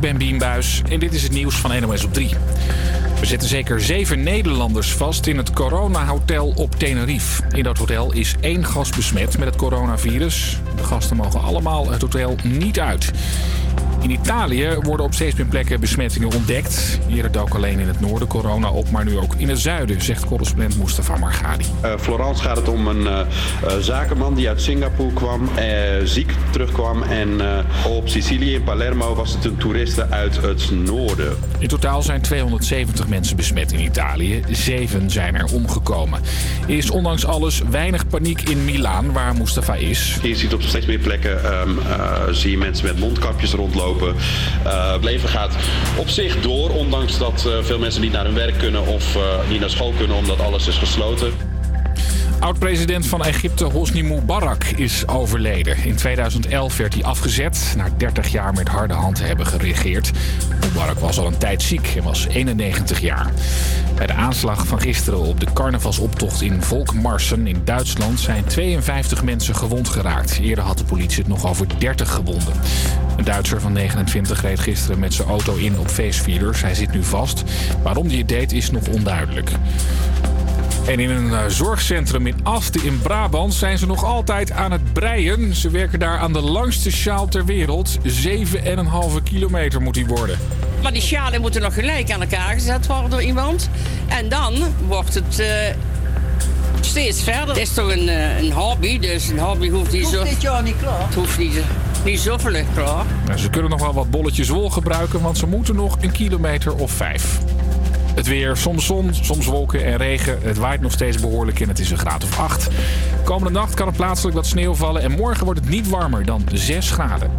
ik ben Bien Buis en dit is het nieuws van NOS op 3. We zetten zeker zeven Nederlanders vast in het Corona-hotel op Tenerife. In dat hotel is één gast besmet met het coronavirus. De gasten mogen allemaal het hotel niet uit. In Italië worden op steeds meer plekken besmettingen ontdekt. Eerder dook alleen in het noorden corona op, maar nu ook in het zuiden, zegt correspondent Mustafa Margadi. Uh, Florence gaat het om een uh, uh, zakenman die uit Singapore kwam, ziek terugkwam. En op Sicilië, in Palermo, was het een toeriste uit het noorden. In totaal zijn 270 mensen besmet in Italië. Zeven zijn er omgekomen. Er is ondanks alles weinig paniek in Milaan, waar Mustafa is. Je ziet op steeds meer plekken um, zie je mensen met mondkapjes rondlopen. Het leven gaat op zich door, ondanks dat veel mensen niet naar hun werk kunnen of niet naar school kunnen omdat alles is gesloten. Oud-president van Egypte Hosni Mubarak is overleden. In 2011 werd hij afgezet na 30 jaar met harde hand te hebben geregeerd. Mubarak was al een tijd ziek en was 91 jaar. Bij de aanslag van gisteren op de carnavalsoptocht in Volkmarsen in Duitsland zijn 52 mensen gewond geraakt. Eerder had de politie het nog over 30 gewonden. Een Duitser van 29 reed gisteren met zijn auto in op feestvierders. Hij zit nu vast. Waarom hij het deed is nog onduidelijk. En in een uh, zorgcentrum in Asten in Brabant zijn ze nog altijd aan het breien. Ze werken daar aan de langste sjaal ter wereld. 7,5 kilometer moet die worden. Maar die sjalen moeten nog gelijk aan elkaar gezet worden door iemand. En dan wordt het uh, steeds verder. Het is toch een, uh, een hobby, dus een hobby hoeft niet Hoeft zo... dit jaar niet klaar. Het hoeft niet, niet zo vlug klaar. Nou, ze kunnen nog wel wat bolletjes wol gebruiken, want ze moeten nog een kilometer of vijf. Het weer, soms zon, soms wolken en regen. Het waait nog steeds behoorlijk en het is een graad of 8. Komende nacht kan er plaatselijk wat sneeuw vallen en morgen wordt het niet warmer dan 6 graden.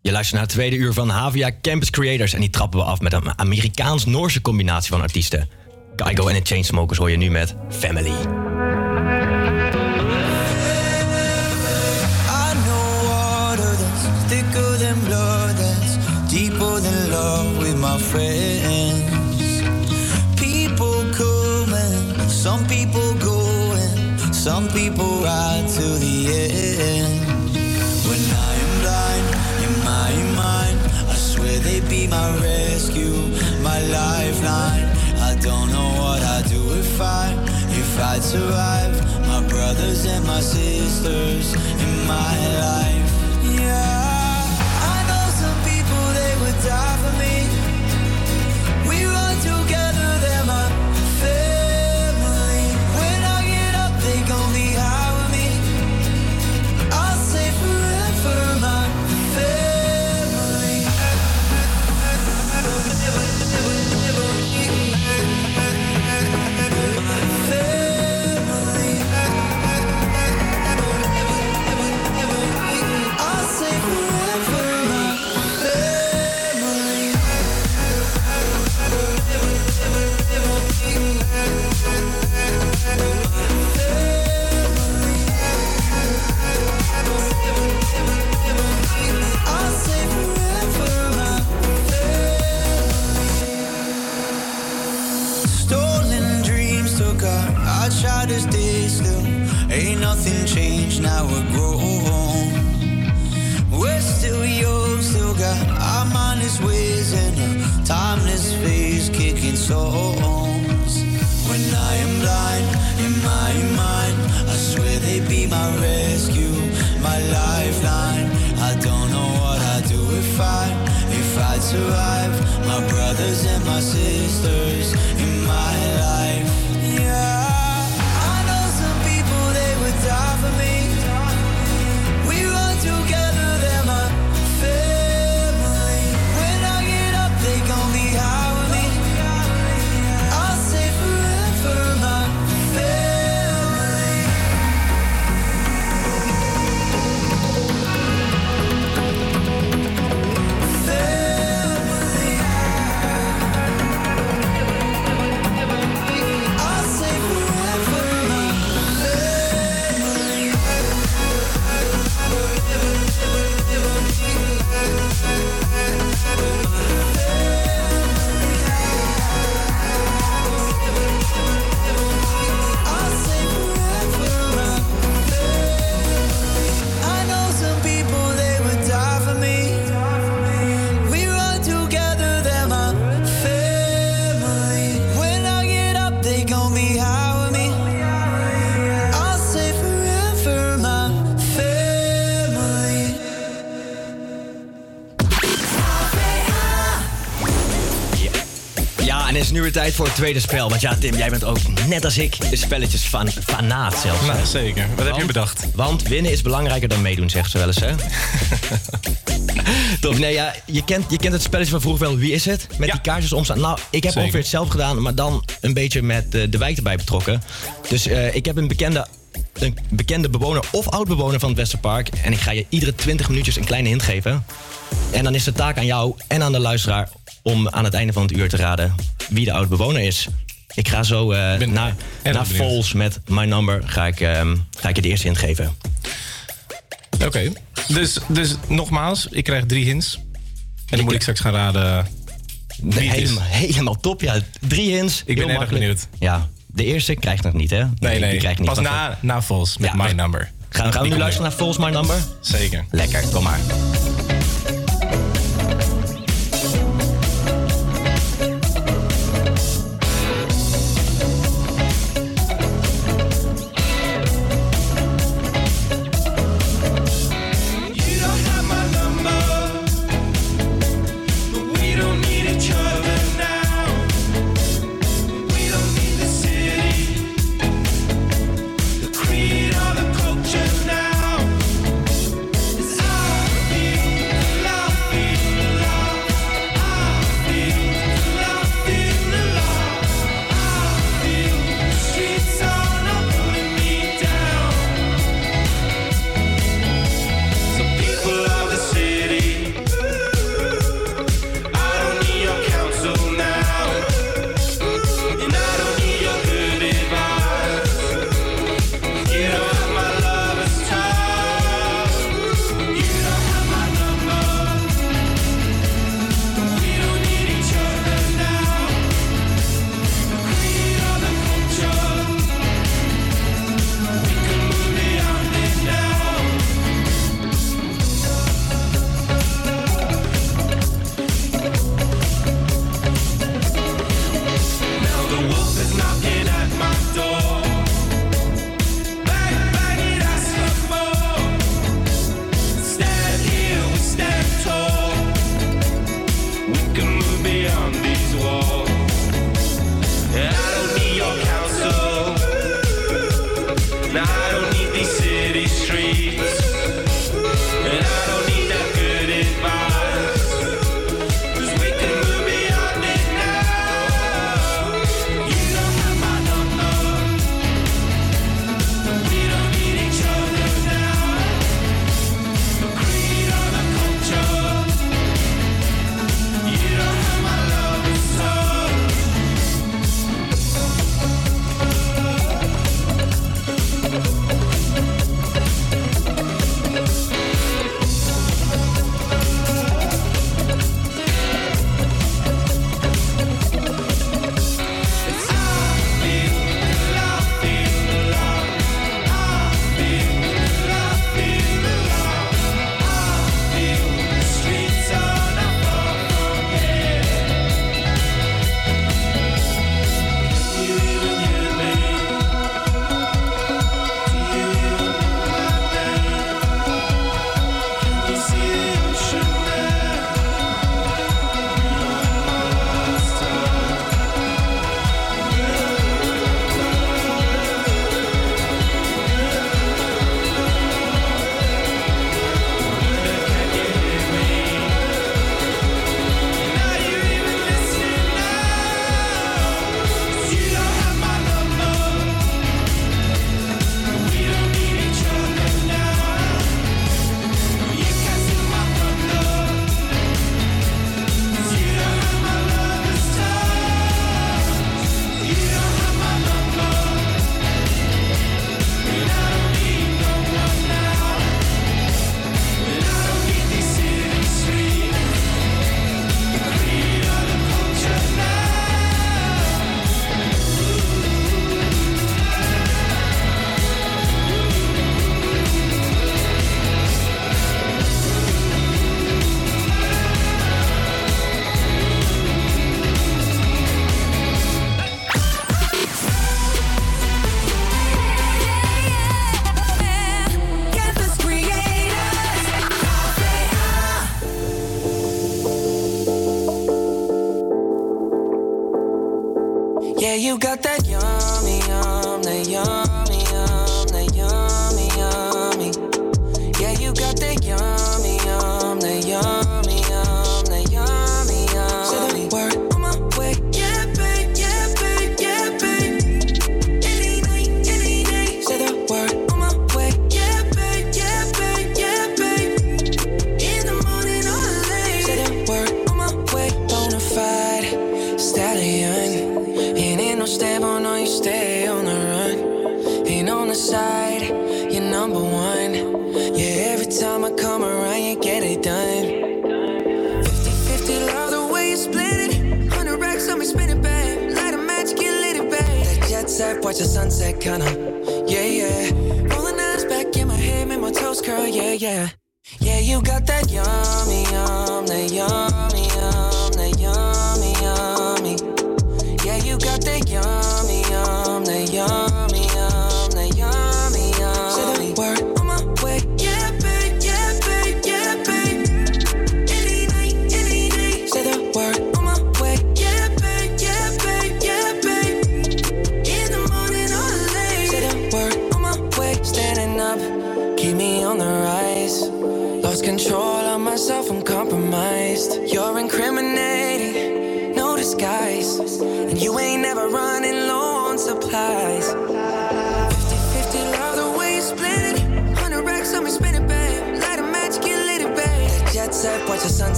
Je luistert naar het tweede uur van Havia Campus Creators en die trappen we af met een Amerikaans-Noorse combinatie van artiesten. Kygo en de Chainsmokers hoor je nu met Family. Than blood, that's deeper than love with my friends. People coming, some people going, some people ride to the end. When I am blind in my mind, I swear they be my rescue, my lifeline. I don't know what I'd do if I, if I'd survive. My brothers and my sisters in my life. Sisters tijd voor het tweede spel. Want ja, Tim, jij bent ook net als ik de spelletjes van fanaat zelfs. Nou, zeker. Wat heb je bedacht? Want winnen is belangrijker dan meedoen, zegt ze wel eens, hè? [laughs] Top. Nee, ja, je kent, je kent het spelletje van vroeger wel. Wie is het? Met die kaartjes omstaan. Nou, ik heb Zeker. ongeveer hetzelfde gedaan, maar dan een beetje met eh, de wijk erbij betrokken. Dus eh, ik heb een bekende, een bekende bewoner of oud-bewoner van het Westerpark. En ik ga je iedere 20 minuutjes een kleine hint geven. En dan is de taak aan jou en aan de luisteraar om aan het einde van het uur te raden wie de oud-bewoner is. Ik ga zo naar, naar. Vols met My Number ga ik, ehm, ga ik je de eerste hint geven. Oké. Dus, dus nogmaals, ik krijg drie hints. En dan moet ik straks gaan raden is. helemaal, helemaal top, ja. Drie hints. Ik ben heel erg makkelijk. benieuwd. Ja, de eerste krijgt nog niet, hè? Nee, nee. die krijgt niet Pas na, na Vols met Ja, My Number. Gaan, gaan we nu luisteren naar False My Number? Zeker. Lekker, kom maar.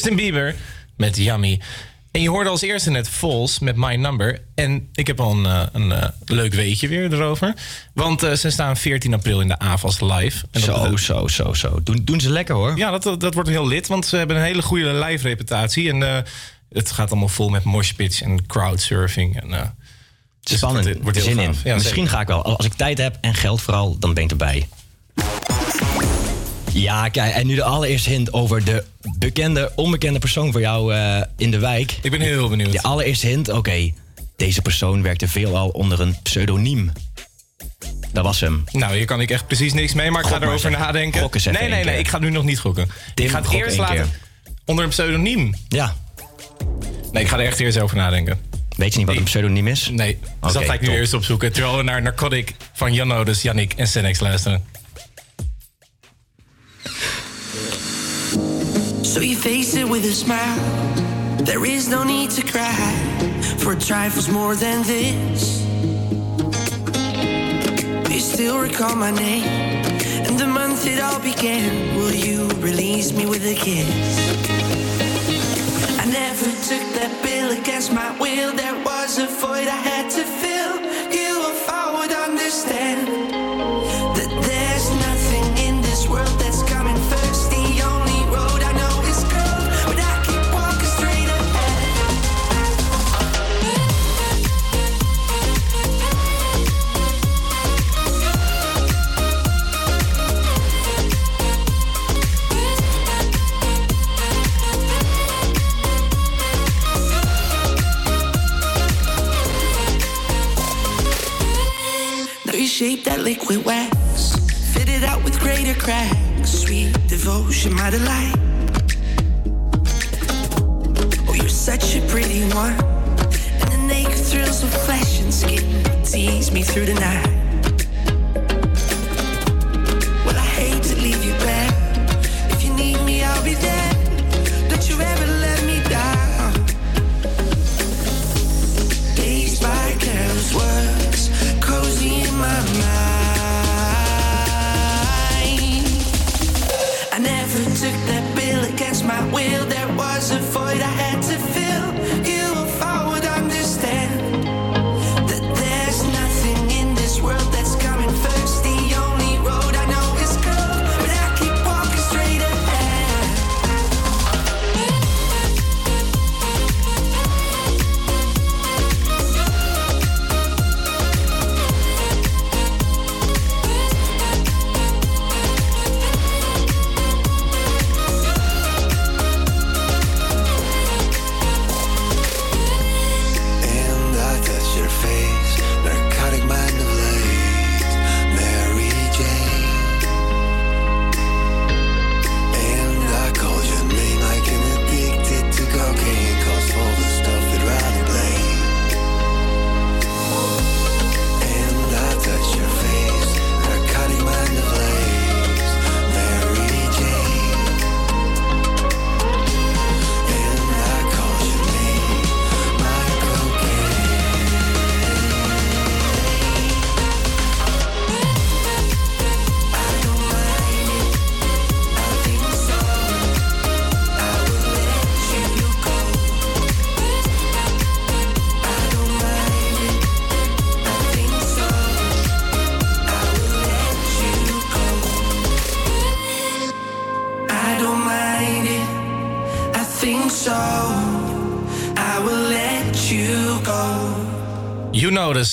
Justin Bieber met Yummy. En je hoorde als eerste net Vols met My Number. En ik heb al een, eh, een eh, leuk weetje weer erover. Want eh, ze staan 14 april in de AVAS live. En Zo, zo, zo, zo. Doen, doen ze lekker hoor. Ja, dat, dat wordt heel lid. Want ze hebben een hele goede live reputatie. En het gaat allemaal vol met moshpits en crowdsurfing. En, dus Spannend. het wordt heel Zin in. Ja, Misschien zeker. ga ik wel. Als ik tijd heb en geld vooral, dan ben ik erbij. Ja, kijk, en nu de allereerste hint over de bekende, onbekende persoon voor jou eh, in de wijk. Ik ben heel benieuwd. De allereerste hint, oké. Deze persoon werkte veelal onder een pseudoniem. Dat was hem. Nou, hier kan ik echt precies niks mee, maar ik Gok ga erover even. nadenken. Gok eens even nee, nee, nee, keer. ik ga nu nog niet gokken. Tim, ik ga het eerst laten keer. onder een pseudoniem. Ja. Nee, ik ga er echt eerst over nadenken. Weet je niet wat een pseudoniem is? Nee, dus Oké, dat ga ik nu top. eerst opzoeken. Terwijl we naar Narcotic van Jan Odes, Yannick en Senex luisteren. So you face it with a smile. There is no need to cry for trifles more than this. You still recall my name and the month it all began. Will you release me with a kiss? I never took that bill against my will. There was a void I had to fill. You, if I would understand shape that liquid wax. Fit it out with greater cracks. Sweet devotion, my delight. Oh, you're such a pretty one. And the naked thrills of flesh and skin tease me through the night.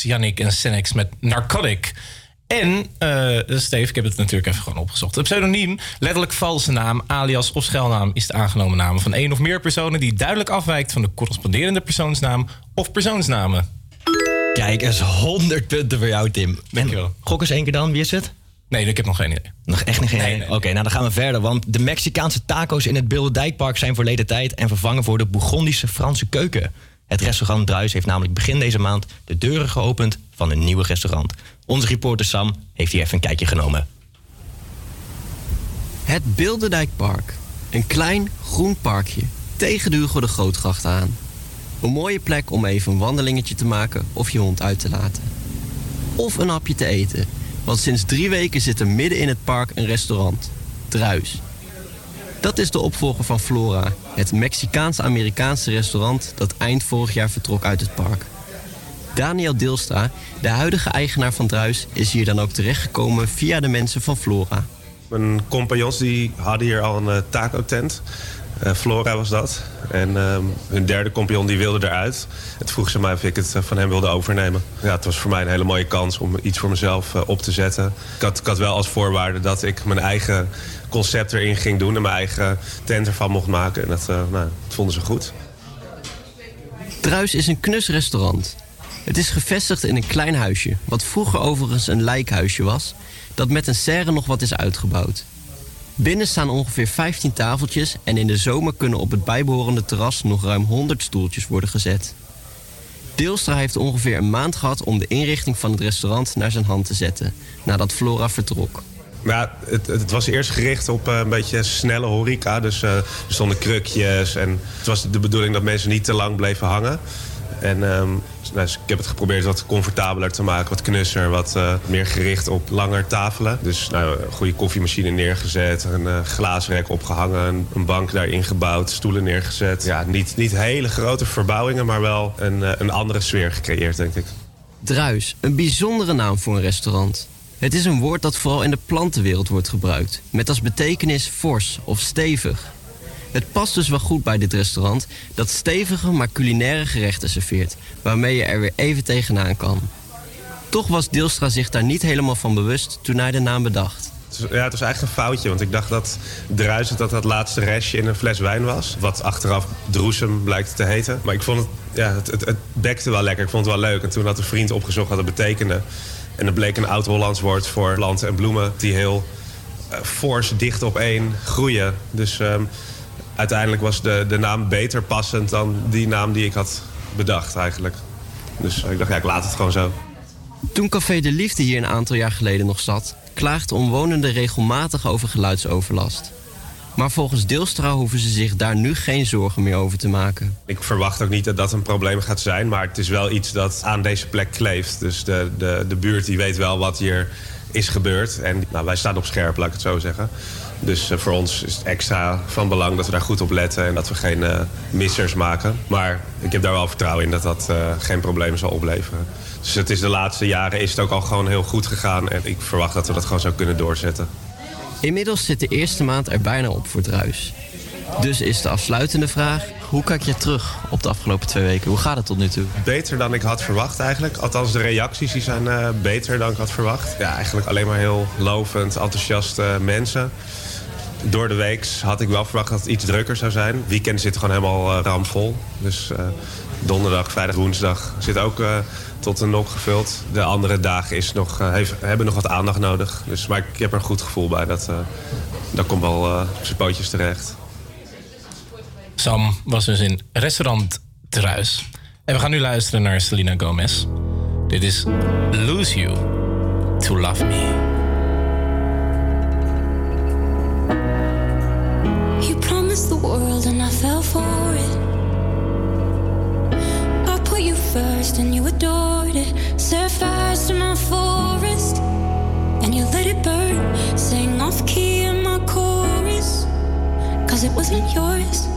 Yannick en Senex met Narcotic. En, eh Steve, ik heb het natuurlijk even gewoon opgezocht. Het pseudoniem, letterlijk valse naam, alias of schuilnaam... is de aangenomen naam van één of meer personen... die duidelijk afwijkt van de corresponderende persoonsnaam of persoonsnamen. Kijk, eens 100 punten voor jou, Tim. Dankjewel. Gok eens één keer dan, wie is het? Nee, ik heb nog geen idee. Nog echt niet geen idee? nee. Oké, nou dan gaan we verder. Want de Mexicaanse taco's in het Bilderdijkpark zijn verleden tijd... en vervangen voor de Bourgondische Franse keuken. Het restaurant Druis heeft namelijk begin deze maand... de deuren geopend van een nieuwe restaurant. Onze reporter Sam heeft hier even een kijkje genomen. Het Bilderdijkpark. Een klein groen parkje tegen de Hugo de Grootgracht aan. Een mooie plek om even een wandelingetje te maken of je hond uit te laten. Of een hapje te eten, want sinds drie weken zit er midden in het park een restaurant. Druis. Dat is de opvolger van Flora, het Mexicaans-Amerikaanse restaurant dat eind vorig jaar vertrok uit het park. Daniel Dilstra, de huidige eigenaar van Druis, is hier dan ook terechtgekomen via de mensen van Flora. Mijn compagnons die hadden hier al een eh, taco-tent. Eh, Flora was dat. En ehm, hun derde compagnon die wilde eruit. Het vroeg ze mij of ik het eh, van hem wilde overnemen. Ja, het was voor mij een hele mooie kans om iets voor mezelf eh, op te zetten. Ik had, ik had wel als voorwaarde dat ik mijn eigen concept erin ging doen... en mijn eigen tent ervan mocht maken. En dat, nou, vonden ze goed. Druis is een knus restaurant. Het is gevestigd in een klein huisje, wat vroeger overigens een lijkhuisje was, dat met een serre nog wat is uitgebouwd. Binnen staan ongeveer 15 tafeltjes en in de zomer kunnen op het bijbehorende terras nog ruim 100 stoeltjes worden gezet. Deelstra heeft ongeveer een maand gehad om de inrichting van het restaurant naar zijn hand te zetten, nadat Flora vertrok. Ja, het, het was eerst gericht op eh, een beetje snelle horeca. Dus eh, er stonden krukjes. En het was de bedoeling dat mensen niet te lang bleven hangen. En ehm, nou, ik heb het geprobeerd wat comfortabeler te maken. Wat knusser, wat eh, meer gericht op langer tafelen. Dus nou, een goede koffiemachine neergezet. Een eh, glaasrek opgehangen. Een, een bank daarin gebouwd. Stoelen neergezet. Ja, niet, niet hele grote verbouwingen. Maar wel een, eh, een andere sfeer gecreëerd, denk ik. Druis, een bijzondere naam voor een restaurant. Het is een woord dat vooral in de plantenwereld wordt gebruikt, met als betekenis fors of stevig. Het past dus wel goed bij dit restaurant dat stevige maar culinaire gerechten serveert, waarmee je er weer even tegenaan kan. Toch was Deelstra zich daar niet helemaal van bewust toen hij de naam bedacht. Ja, het was eigenlijk een foutje. Want ik dacht dat druis dat dat laatste restje in een fles wijn was. Wat achteraf droesem blijkt te heten. Maar ik vond het, ja, het, het, bekte wel lekker. Ik vond het wel leuk. En toen had een vriend opgezocht wat het betekende. En dat bleek een oud-Hollands woord voor planten en bloemen die heel eh, fors dicht op één groeien. Dus ehm, uiteindelijk was de, de naam beter passend dan die naam die ik had bedacht eigenlijk. Dus ik dacht, ja, ik laat het gewoon zo. Toen Café de Liefde hier een aantal jaar geleden nog zat, klaagden omwonenden regelmatig over geluidsoverlast. Maar volgens Deelstra hoeven ze zich daar nu geen zorgen meer over te maken. Ik verwacht ook niet dat dat een probleem gaat zijn, maar het is wel iets dat aan deze plek kleeft. Dus de, de, de buurt die weet wel wat hier is gebeurd. En nou, wij staan op scherp, laat ik het zo zeggen. Dus eh, voor ons is het extra van belang dat we daar goed op letten en dat we geen eh, missers maken. Maar ik heb daar wel vertrouwen in dat dat eh, geen probleem zal opleveren. Dus het is de laatste jaren is het ook al gewoon heel goed gegaan en ik verwacht dat we dat gewoon zo kunnen doorzetten. Inmiddels zit de eerste maand er bijna op voor Druis. Dus is de afsluitende vraag: hoe kijk je terug op de afgelopen twee weken? Hoe gaat het tot nu toe? Beter dan ik had verwacht eigenlijk. Althans, de reacties die zijn eh, beter dan ik had verwacht. Ja, eigenlijk alleen maar heel lovend, enthousiaste mensen. Door de week had ik wel verwacht dat het iets drukker zou zijn. Weekend zit gewoon helemaal eh, ramvol. Dus eh, donderdag, vrijdag, woensdag zit ook eh, tot een nok gevuld. De andere dagen is nog, eh, heeft- hebben nog wat aandacht nodig. Dus, maar ik heb er een goed gevoel bij. Dat, eh, dat komt wel eh, op zijn pootjes terecht. Sam was dus in restaurant Truis. En we gaan nu luisteren naar Selena Gomez. Dit is Lose You to Love Me. You promised the world and I fell for it. I put you first and you adored it. Set fires to my forest and you let it burn. Sang off key in my chorus, cause it wasn't yours.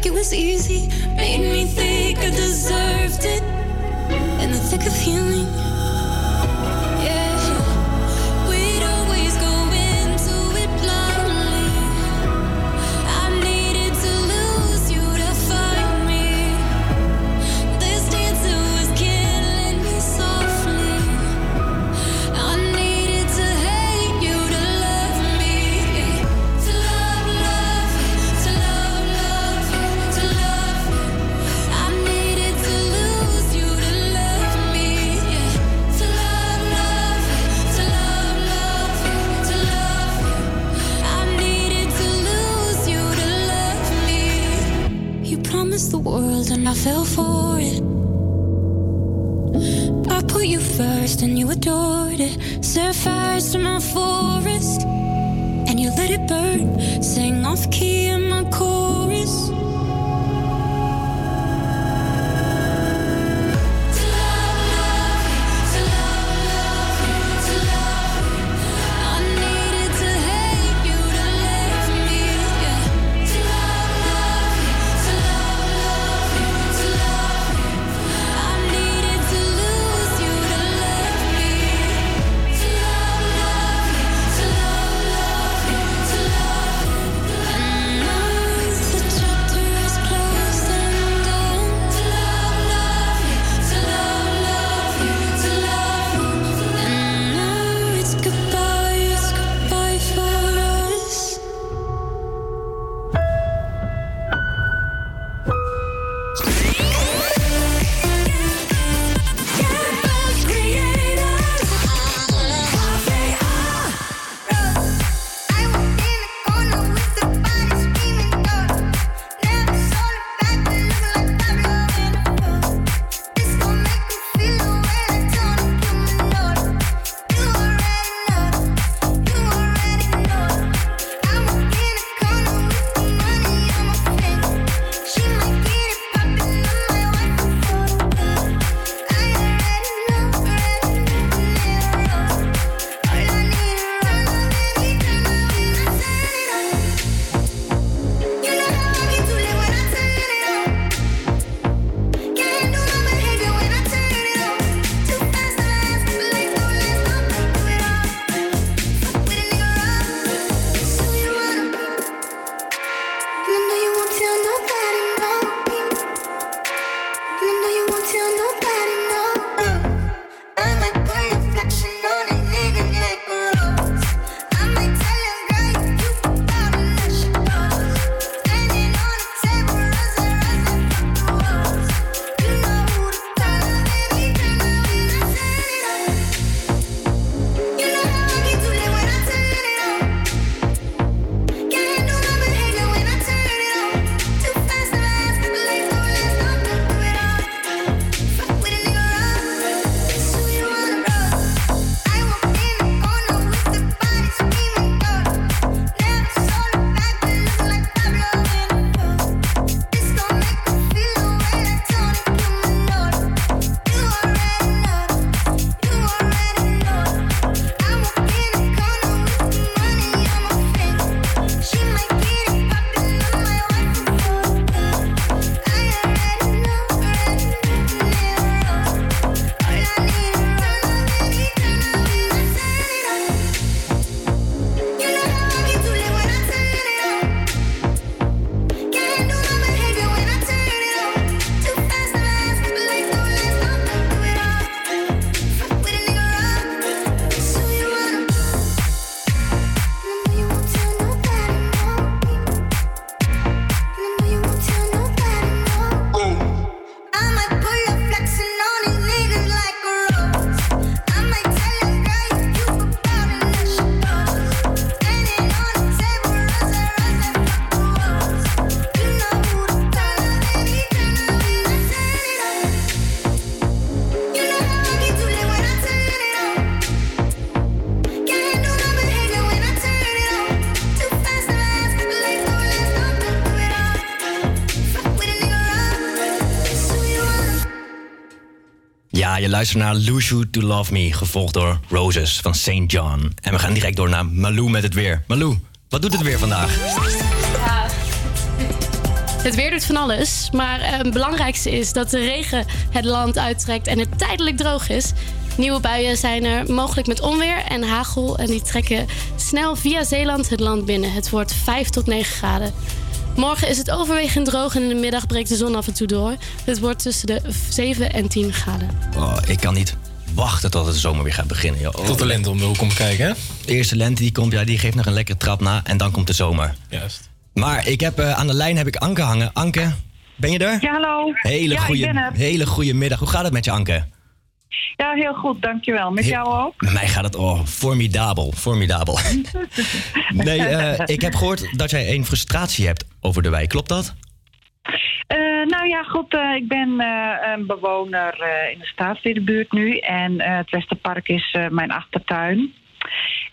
Like it was easy, made me think I deserved it. In the thick of healing. Je luistert naar Lose You To Love Me, gevolgd door Roses van St. John. En we gaan direct door naar Malou met het weer. Malou, wat doet het weer vandaag? Het weer doet van alles, maar eh, het belangrijkste is dat de regen het land uittrekt en het tijdelijk droog is. Nieuwe buien zijn er, mogelijk met onweer en hagel. En die trekken snel via Zeeland het land binnen. Het wordt 5 tot 9 graden. Morgen is het overwegend droog en in de middag breekt de zon af en toe door. Het wordt tussen de 7 en 10 graden. Oh, ik kan niet wachten tot het de zomer weer gaat beginnen. Joh. Tot de lente om de hoek komt kijken, hè? De eerste lente die komt, ja, die geeft nog een lekkere trap na. En dan komt de zomer. Juist. Maar ik heb, eh, aan de lijn heb ik Anke hangen. Anke, ben je er? Ja, hallo. Hele, ja, er. hele goede middag. Hoe gaat het met je, Anke? Ja, heel goed, dankjewel. Met jou ook? Met mij gaat het oh, formidabel. Formidabel. [laughs] nee, eh, ik heb gehoord dat jij een frustratie hebt over de wijk. Klopt dat? Eh, nou ja, goed. eh, ik ben een bewoner in de Staatsliedenbuurt nu. En het Westerpark is mijn achtertuin.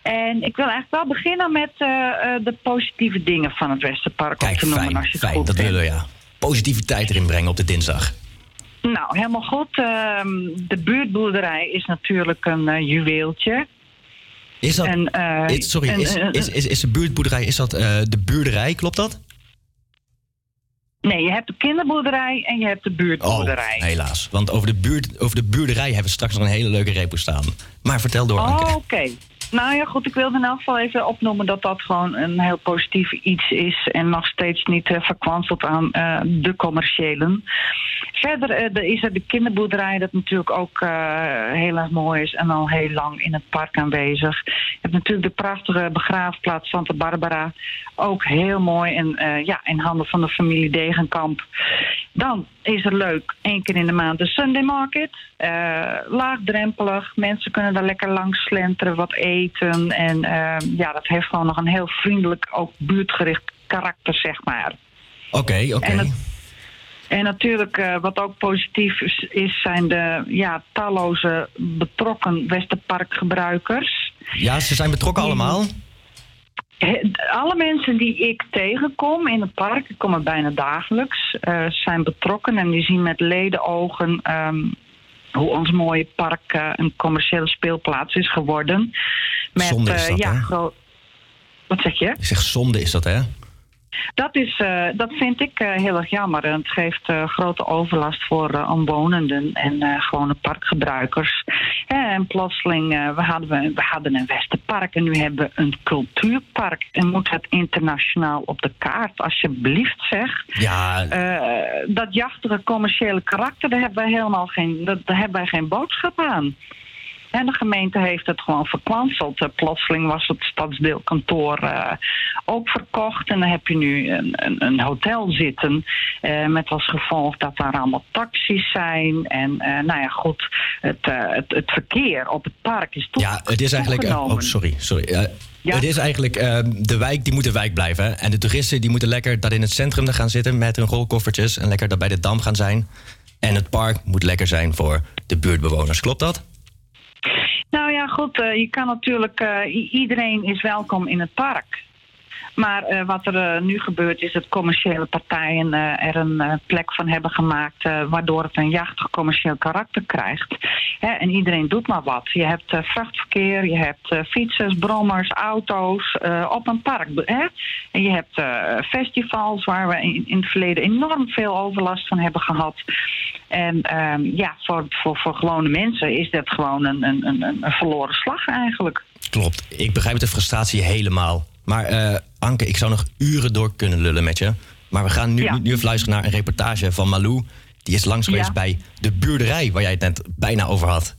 En ik wil eigenlijk wel beginnen met de positieve dingen van het Westerpark op te noemen. Fijn, als je het fijn. Dat willen we, ja. Positiviteit erin brengen op de dinsdag. Nou, helemaal goed. Ehm, de buurtboerderij is natuurlijk een eh, juweeltje. Is dat... En, eh, is, sorry, en, is, eh, is, is, is de buurtboerderij, is dat de buurderij, klopt dat? Nee, je hebt de kinderboerderij en je hebt de buurtboerderij. Oh, helaas. Want over de, buurt, over de buurderij hebben we straks nog een hele leuke repo staan. Maar vertel door. Oh, oké. Nou ja, goed, ik wilde in elk geval even opnoemen dat dat gewoon een heel positief iets is. En nog steeds niet eh, verkwanseld aan eh, de commerciëlen. Verder eh, is er de kinderboerderij, dat natuurlijk ook heel erg mooi is en al heel lang in het park aanwezig. Je hebt natuurlijk de prachtige begraafplaats Santa Barbara, ook heel mooi en ja, in handen van de familie Degenkamp. Dan is er leuk, één keer in de maand de Sunday Market. Eh, laagdrempelig, mensen kunnen daar lekker langs slenteren, wat eten. En eh, ja, dat heeft gewoon nog een heel vriendelijk, ook buurtgericht karakter, zeg maar. Oké, oké. En natuurlijk, eh, wat ook positief is, is, zijn de ja, talloze betrokken Westerparkgebruikers. Ja, ze zijn betrokken allemaal. Alle mensen die ik tegenkom in het park, ik kom er bijna dagelijks, eh, zijn betrokken en die zien met ledenogen ehm, hoe ons mooie park eh, een commerciële speelplaats is geworden. Met, Zonde is eh, dat, ja, hè? Wat zeg je? Ik zeg zonde is dat, hè? Dat, is, eh, dat vind ik eh, heel erg jammer. En het geeft eh, grote overlast voor omwonenden en gewone parkgebruikers. En plotseling, we, hadden, we, we hadden een Westerpark en nu hebben we een cultuurpark. En moet het internationaal op de kaart, alsjeblieft zeg. Ja, dat jachtige commerciële karakter, daar hebben wij helemaal geen, dat, daar hebben wij geen boodschap aan. En de gemeente heeft het gewoon verkwanseld. Eh, plotseling was het stadsdeelkantoor eh, ook verkocht. En dan heb je nu een, een, een hotel zitten. eh, met als gevolg dat daar allemaal taxis zijn. En nou ja, goed. Het, het, het verkeer op het park is toch Ja, het is eigenlijk. oh, sorry, sorry. Eh, Het is eigenlijk. eh, de wijk die moet de wijk blijven. hè. En de toeristen die moeten lekker daar in het centrum gaan zitten met hun rolkoffertjes. En lekker daar bij de dam gaan zijn. En het park moet lekker zijn voor de buurtbewoners. Klopt dat? Nou ja, goed, eh, je kan natuurlijk, eh, iedereen is welkom in het park. Maar eh, wat er eh, nu gebeurt is dat commerciële partijen eh, er een plek van hebben gemaakt... waardoor het een jachtig commercieel karakter krijgt. Hè, en iedereen doet maar wat. Je hebt vrachtverkeer, je hebt fietsers, brommers, auto's op een park. Hè? En je hebt festivals waar we in, in het verleden enorm veel overlast van hebben gehad. En ehm, ja, voor, voor, voor gewone mensen is dat gewoon een, een, een, een verloren slag eigenlijk. Klopt. Ik begrijp de frustratie helemaal. Maar Anke, ik zou nog uren door kunnen lullen met je. Maar we gaan nu, Ja. nu even luisteren naar een reportage van Malou. Die is langs geweest Ja. bij de buurderij waar jij het net bijna over had.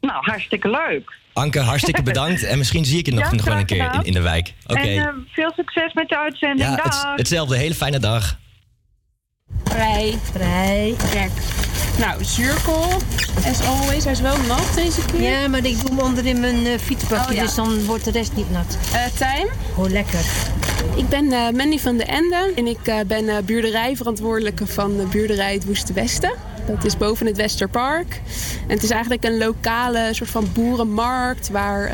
Nou, hartstikke leuk. Anke, hartstikke [laughs] bedankt. En misschien zie ik je nog, Ja, nog wel een keer in, in de wijk. Oké. En eh, veel succes met de uitzending. ja, Dag. het, hetzelfde. Hele fijne dag. Vrij. Vrij. Kijk. Nou, zuurkool. As always. Hij is wel nat deze keer. Ja, maar ik doe hem onder in mijn eh, fietsbakje, Oh, ja. dus dan wordt de rest niet nat. Eh, Tijm. Oh, lekker. Ik ben eh, Mandy van de Ende en ik ben buurderijverantwoordelijke van de buurderij Het Woeste Westen. Dat is boven het Westerpark. En het is eigenlijk een lokale soort van boerenmarkt waar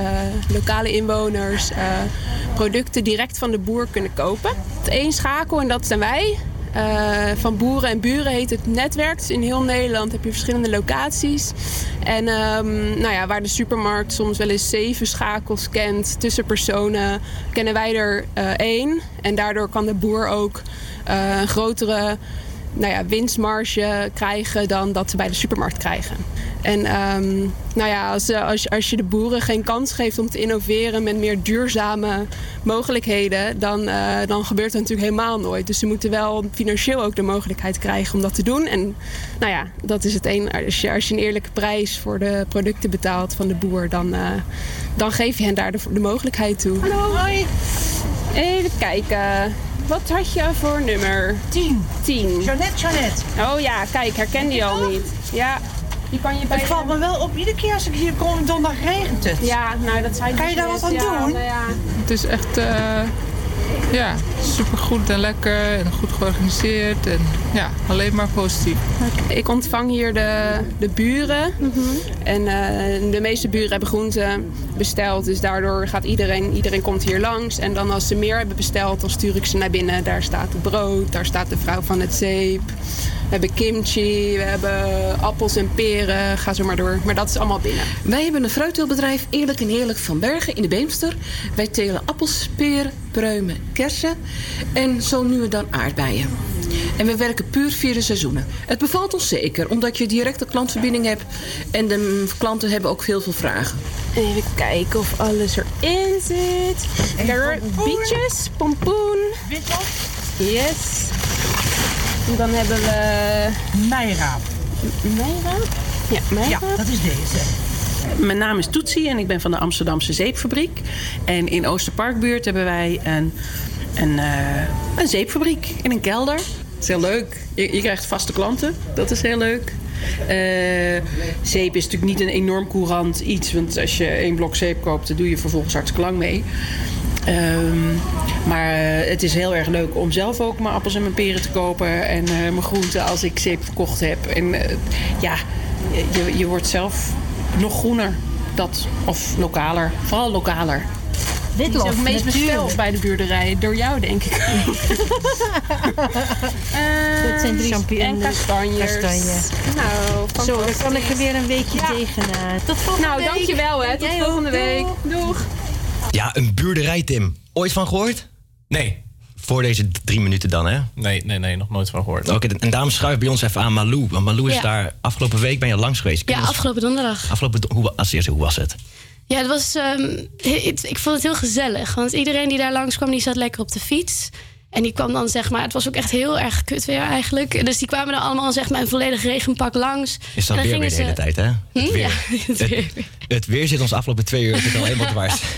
lokale inwoners producten direct van de boer kunnen kopen. Het één schakel en dat zijn wij. Eh, van boeren en buren heet het netwerk. In heel Nederland heb je verschillende locaties. En ehm, nou ja, waar de supermarkt soms wel eens zeven schakels kent tussen personen, kennen wij er eh, één. En daardoor kan de boer ook eh, een grotere nou ja, winstmarge krijgen dan dat ze bij de supermarkt krijgen. En ehm, nou ja, als, eh, als, als je de boeren geen kans geeft om te innoveren met meer duurzame mogelijkheden, dan, eh, dan gebeurt dat natuurlijk helemaal nooit. Dus ze moeten wel financieel ook de mogelijkheid krijgen om dat te doen. En nou ja, dat is het een. Als je, als je een eerlijke prijs voor de producten betaalt van de boer, dan, eh, dan geef je hen daar de, de mogelijkheid toe. Hallo. Hoi. Even kijken. Wat had je voor nummer? 10. 10. Jeannette, Jeannette. Oh ja, kijk, herken die al niet. Ja. Die kan je bij Het valt me wel op, iedere keer als ik hier kom, donderdag regent het. Ja, nou dat zijn Kan je daar wat aan doen? Het is echt uh, ja, supergoed en lekker en goed georganiseerd. En ja, alleen maar positief. Ik ontvang hier de, de buren. En eh, de meeste buren hebben groenten besteld. Dus daardoor gaat iedereen, iedereen komt hier langs. En dan als ze meer hebben besteld, dan stuur ik ze naar binnen. Daar staat het brood, daar staat de vrouw van het zeep. We hebben kimchi, we hebben appels en peren. Ga zo maar door. Maar dat is allemaal binnen. Wij hebben een fruitteelbedrijf Eerlijk en Heerlijk van Bergen in de Beemster. Wij telen appels, peren, pruimen, kersen en zo nu en dan aardbeien. En we werken puur via de seizoenen. Het bevalt ons zeker, omdat je directe klantverbinding hebt. En de klanten hebben ook heel veel vragen. Even kijken of alles erin zit. Kijk, bietjes, pompoen. Yes. En dan hebben we... Meiraap. Meiraap? Ja, meiraap. Ja, dat is deze. Mijn naam is Toetsie en ik ben van de Amsterdamse Zeepfabriek. En in Oosterparkbuurt hebben wij een, een, eh, een zeepfabriek in een kelder. Dat is heel leuk. Je, je krijgt vaste klanten. Dat is heel leuk. Eh, zeep is natuurlijk niet een enorm courant iets. Want als je één blok zeep koopt, dan doe je vervolgens hartstikke lang mee. Ehm, maar eh, het is heel erg leuk om zelf ook mijn appels en mijn peren te kopen. En eh, mijn groenten als ik zeep verkocht heb. En eh, ja, je, je wordt zelf nog groener. Dat. Of lokaler. Vooral lokaler. Witlof, is ook het meest besteld bij de buurderij. Door jou, denk ik. [laughs] Dat zijn drie champignons en kastanjes. Kastanje. Nou, Zo, dan kan ik er weer een weekje Ja. tegenaan. Tot volgende Nou, week. dankjewel hè. Tot Jij ook. volgende week. Doeg. Doeg. Ja, een buurderij, Tim. Ooit van gehoord? Nee. Voor deze drie minuten dan, hè? Nee, nee, nee, nog nooit van gehoord. Oké, en daarom schuif bij ons even aan Malou. Want Malou is Ja. daar afgelopen week ben je langs geweest. Kun Ja, ons- afgelopen donderdag. afgelopen hoe, als eerste, hoe was het? Ja, het was, ehm, ik, ik vond het heel gezellig. Want iedereen die daar langskwam, die zat lekker op de fiets. En die kwam dan zeg maar, het was ook echt heel erg kut weer eigenlijk. Dus die kwamen dan allemaal zeg maar in volledig regenpak langs. Is dat En weer weer de hele tijd, hè? Hm? Het weer. Ja, [laughs] het weer. Het weer zit ons afgelopen twee uur al helemaal dwars. [laughs]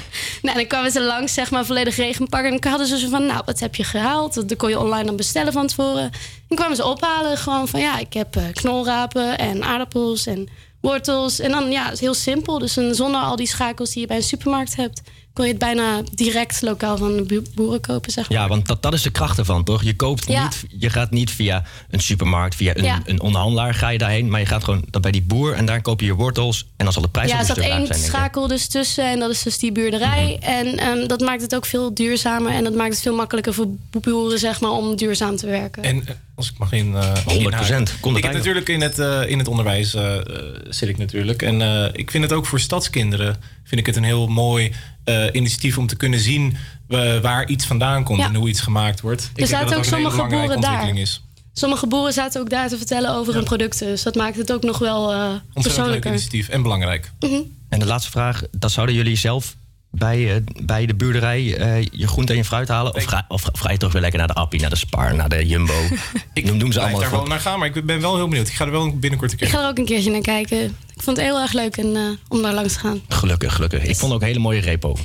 Nou, dan kwamen ze langs, zeg maar, volledig regenpak. En dan hadden ze zo van, nou, wat heb je gehaald? Dat kon je online dan bestellen van tevoren. En kwamen ze ophalen, gewoon van, ja, ik heb eh, knolrapen en aardappels en wortels. En dan, ja, het is heel simpel. Dus een- zonder al die schakels die je bij een supermarkt hebt... kon je het bijna direct lokaal van de boeren kopen, zeg maar. Ja, want dat, dat is de kracht ervan, toch? Je, koopt Ja. niet, je gaat niet via een supermarkt, via een, Ja. een onderhandelaar ga je daarheen. Maar je gaat gewoon dan bij die boer en daar koop je je wortels. En dan zal de prijs Ja, ook er een zat stuk één zijn, schakel dus tussen en dat is dus die buurderij. Mhm. En ehm, dat maakt het ook veel duurzamer en dat maakt het veel makkelijker voor boeren zeg maar, om duurzaam te werken. En als ik mag in. eh 100%, kom Ik erbij heb natuurlijk in het, eh, in het onderwijs eh, eh, zit ik natuurlijk. En eh, ik vind het ook voor stadskinderen vind ik het een heel mooi eh, initiatief om te kunnen zien eh, waar iets vandaan komt Ja. en hoe iets gemaakt wordt. Ik denk zaten dat ook sommige boeren daar. is. Sommige boeren zaten ook daar te vertellen over hun producten. Dus dat maakt het ook nog wel eh Ontzettend leuk persoonlijker. initiatief en belangrijk. Mhm. En de laatste vraag, dat zouden jullie zelf bij, eh, bij de buurderij eh, je groente en je fruit halen? Of ga, of ga je toch weer lekker naar de Appie, naar de Spar, naar de Jumbo? [laughs] ik noem, noem ze Ik allemaal daar wel naar gaan, maar ik ben wel heel benieuwd. Ik ga er wel binnenkort een keer Ik ga er ook een keertje naar kijken. Ik vond het heel erg leuk en, eh, om daar langs te gaan. Gelukkig, gelukkig. Ik vond ook een hele mooie repo.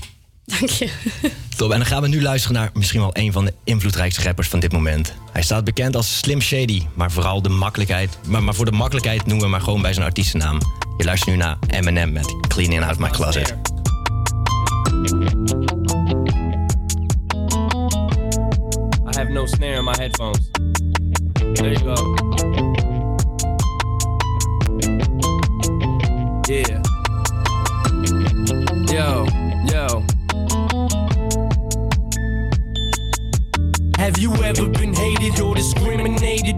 Dank je. [laughs] Top, en dan gaan we nu luisteren naar misschien wel een van de invloedrijkste rappers van dit moment. Hij staat bekend als Slim Shady, maar vooral de makkelijkheid. Maar, maar voor de makkelijkheid noemen we maar gewoon bij zijn artiestennaam. Je luistert nu naar Eminem met Cleaning Out My Closet. I have no snare in my headphones. There you go. Yeah. Have you ever been hated or discriminated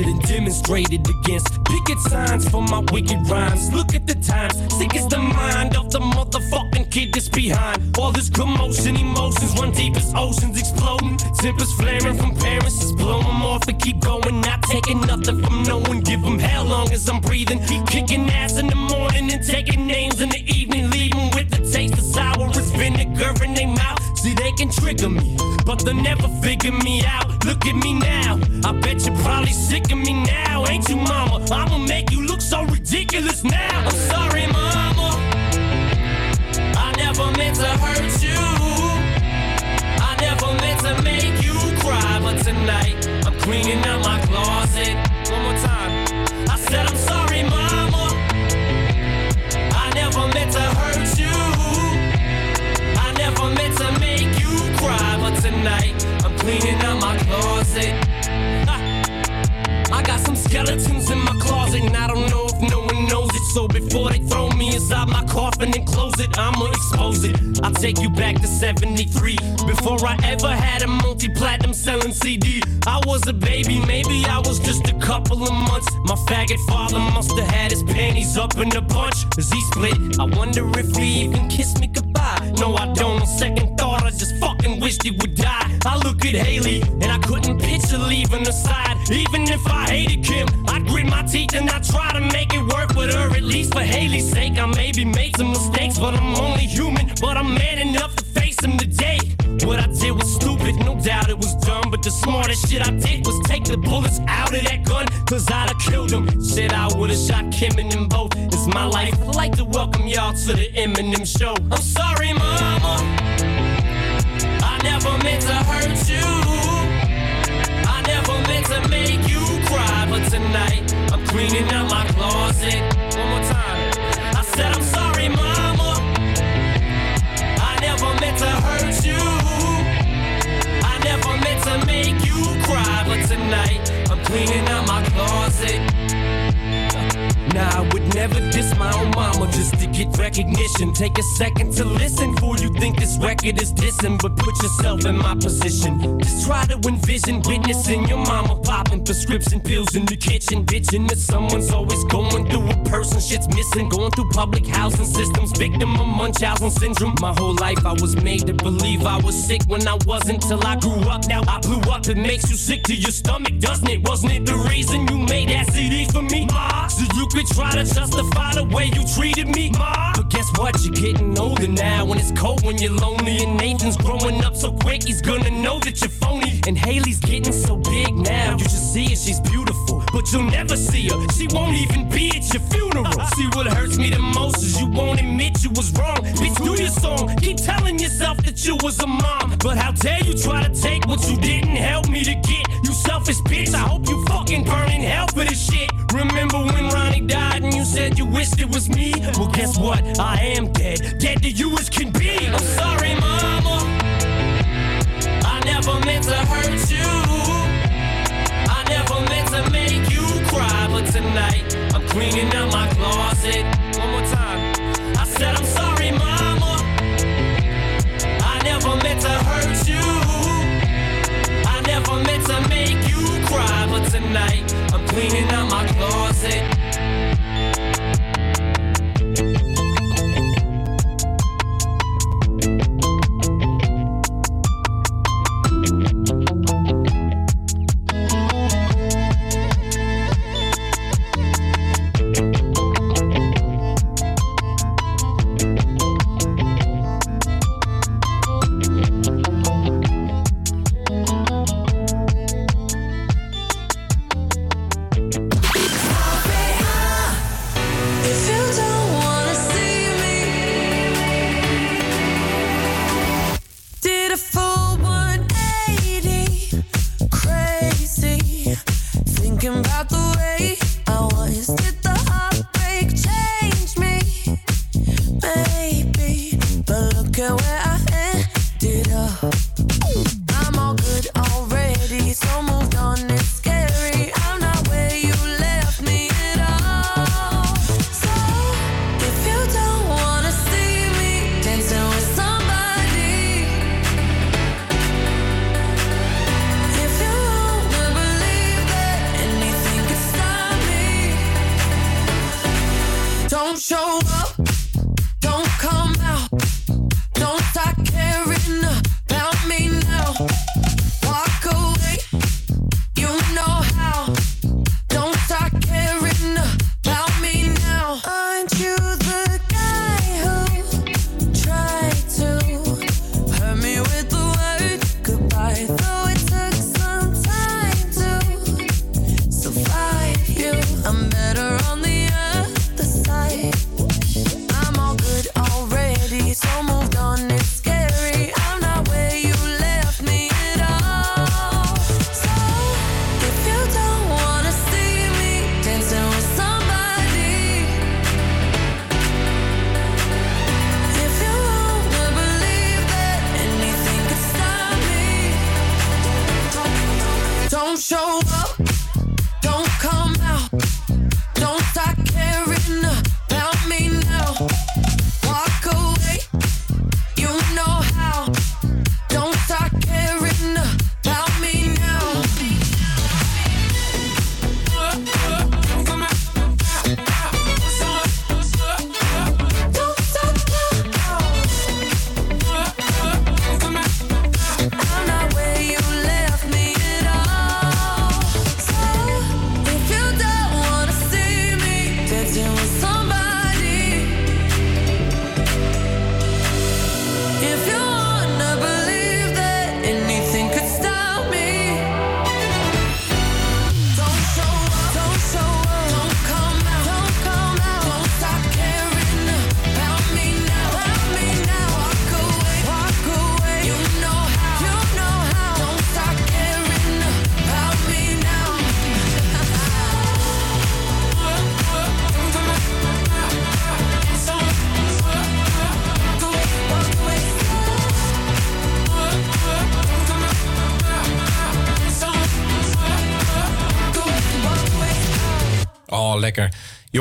defended and demonstrated against. Picket signs for my wicked rhymes. Look at the times. Sick is the mind of the motherfucking kid that's behind. All this commotion, emotions run deep as oceans exploding. Tempers flaring from parents, just blow them off and keep going. Not taking nothing from no one. Give them hell long as I'm breathing. Kicking ass in the morning and taking names in the evening. Leaving with the taste of sour as vinegar in their mouth. See, they can trigger me, but they'll never figure me out. Look at me now. I bet you're probably sick of me now, ain't you, mama? I'ma make you look so ridiculous now. I'm sorry, mama. I never meant to hurt you. I never meant to make you cry, but tonight I'm cleaning out my closet. One more time. I said I'm sorry, mama. I never meant to hurt tonight I'm cleaning out my closet. I got some skeletons in my closet, and I don't know if no one knows it. So before they throw me inside my coffin and close it, I'ma expose it. I'll take you back to 73. Before I ever had a multi platinum selling CD, I was a baby, maybe I was just a couple of months. My faggot father must have had his panties up in a bunch. As he split, I wonder if he even would die. I look at Haley, and I couldn't picture leaving her side. Even if I hated Kim, I'd grit my teeth and I'd try to make it work with her. At least for Haley's sake, I maybe made some mistakes, but I'm only human. But I'm man enough to face them today. What I did was stupid, no doubt it was dumb. But the smartest shit I did was take the bullets out of that gun, cause I'd have killed him. Shit, I would've shot Kim and them both. It's my life. I'd like to welcome y'all to the Eminem show. I'm sorry, mama. Cleaning out my closet. One more time. I said I'm sorry, mama. I never meant to hurt you. I never meant to make you cry, but tonight I'm cleaning out my closet. I would never diss my own mama just to get recognition. Take a second to listen before you think this record is dissing, but put yourself in my position. Just try to envision witnessing your mama popping prescription pills in the kitchen, bitching that someone's always going through a person shit's missing. Going through public housing systems, victim of Munchausen syndrome. My whole life I was made to believe I was sick when I wasn't till I grew up. Now I blew up. It makes you sick to your stomach, doesn't it? Wasn't it the reason you made that CD for me? Ma? So you could try to justify the way you treated me. Ma? But guess what? You're getting older now. When it's cold, when you're lonely, and Nathan's growing up so quick, he's gonna know that you're phony. And Haley's getting so big now. You just see her, she's beautiful, but you'll never see her. She won't even be at your funeral. See what hurts me the most is you won't admit you was wrong. Bitch, do your song. Keep telling yourself that you was a mom. But how dare you try to take what you didn't help me to get? You selfish bitch. I hope you fucking burn in hell for this shit. Remember when Ronnie died and you said you wished it was me? Well, guess what? I am dead. Dead to you as can be. I'm sorry, mama. I never meant to hurt you. I never meant to make you cry, but tonight I'm cleaning out my closet. One more time. I said I'm sorry, mama. I never meant to hurt you. I never meant to make you cry, but tonight I'm cleaning out my closet.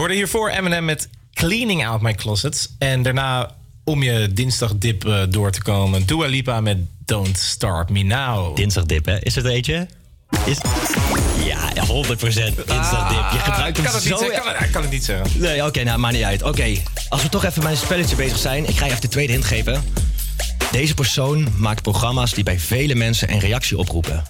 Hoorde hiervoor Eminem met Cleaning Out My Closets. En daarna, om je dinsdagdip eh, door te komen... Dua Lipa met Don't Start Me Now. Dinsdagdip, hè? Is het er eentje? Is... Ja, 100% dinsdagdip. Je gebruikt hem kan het zo... niet zeggen, kan, ik kan het niet zeggen. Nee, oké, nou, maakt niet uit. Oké, als we toch even bij een spelletje bezig zijn... ik ga je even de tweede hint geven. Deze persoon maakt programma's die bij vele mensen een reactie oproepen.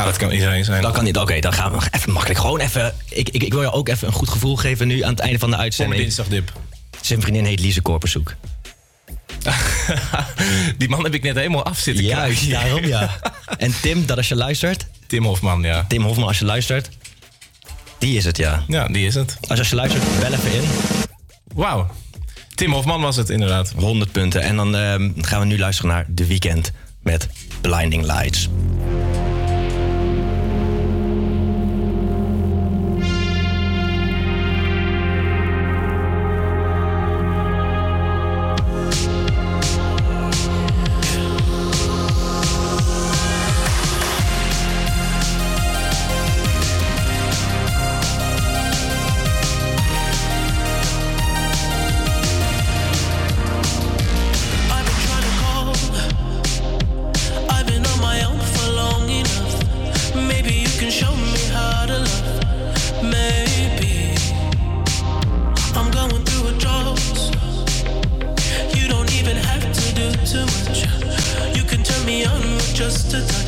Ja, dat kan iedereen zijn. Dat kan niet. Oké, dan gaan we nog even makkelijk. Gewoon even... Ik, ik, ik wil je ook even een goed gevoel geven nu aan het einde van de uitzending. dinsdagdip. Zijn vriendin heet Lise Korperzoek. [laughs] Die man heb ik net helemaal af zitten Juist, krijgen. daarom ja. [laughs] En Tim, dat als je luistert... Tim Hofman, ja. Tim Hofman, als je luistert... Die is het, ja. Ja, die is het. Als, als je luistert, bel even in. Wauw. Tim Hofman was het inderdaad. 100 punten. En dan ehm, gaan we nu luisteren naar The Weeknd met Blinding Lights. to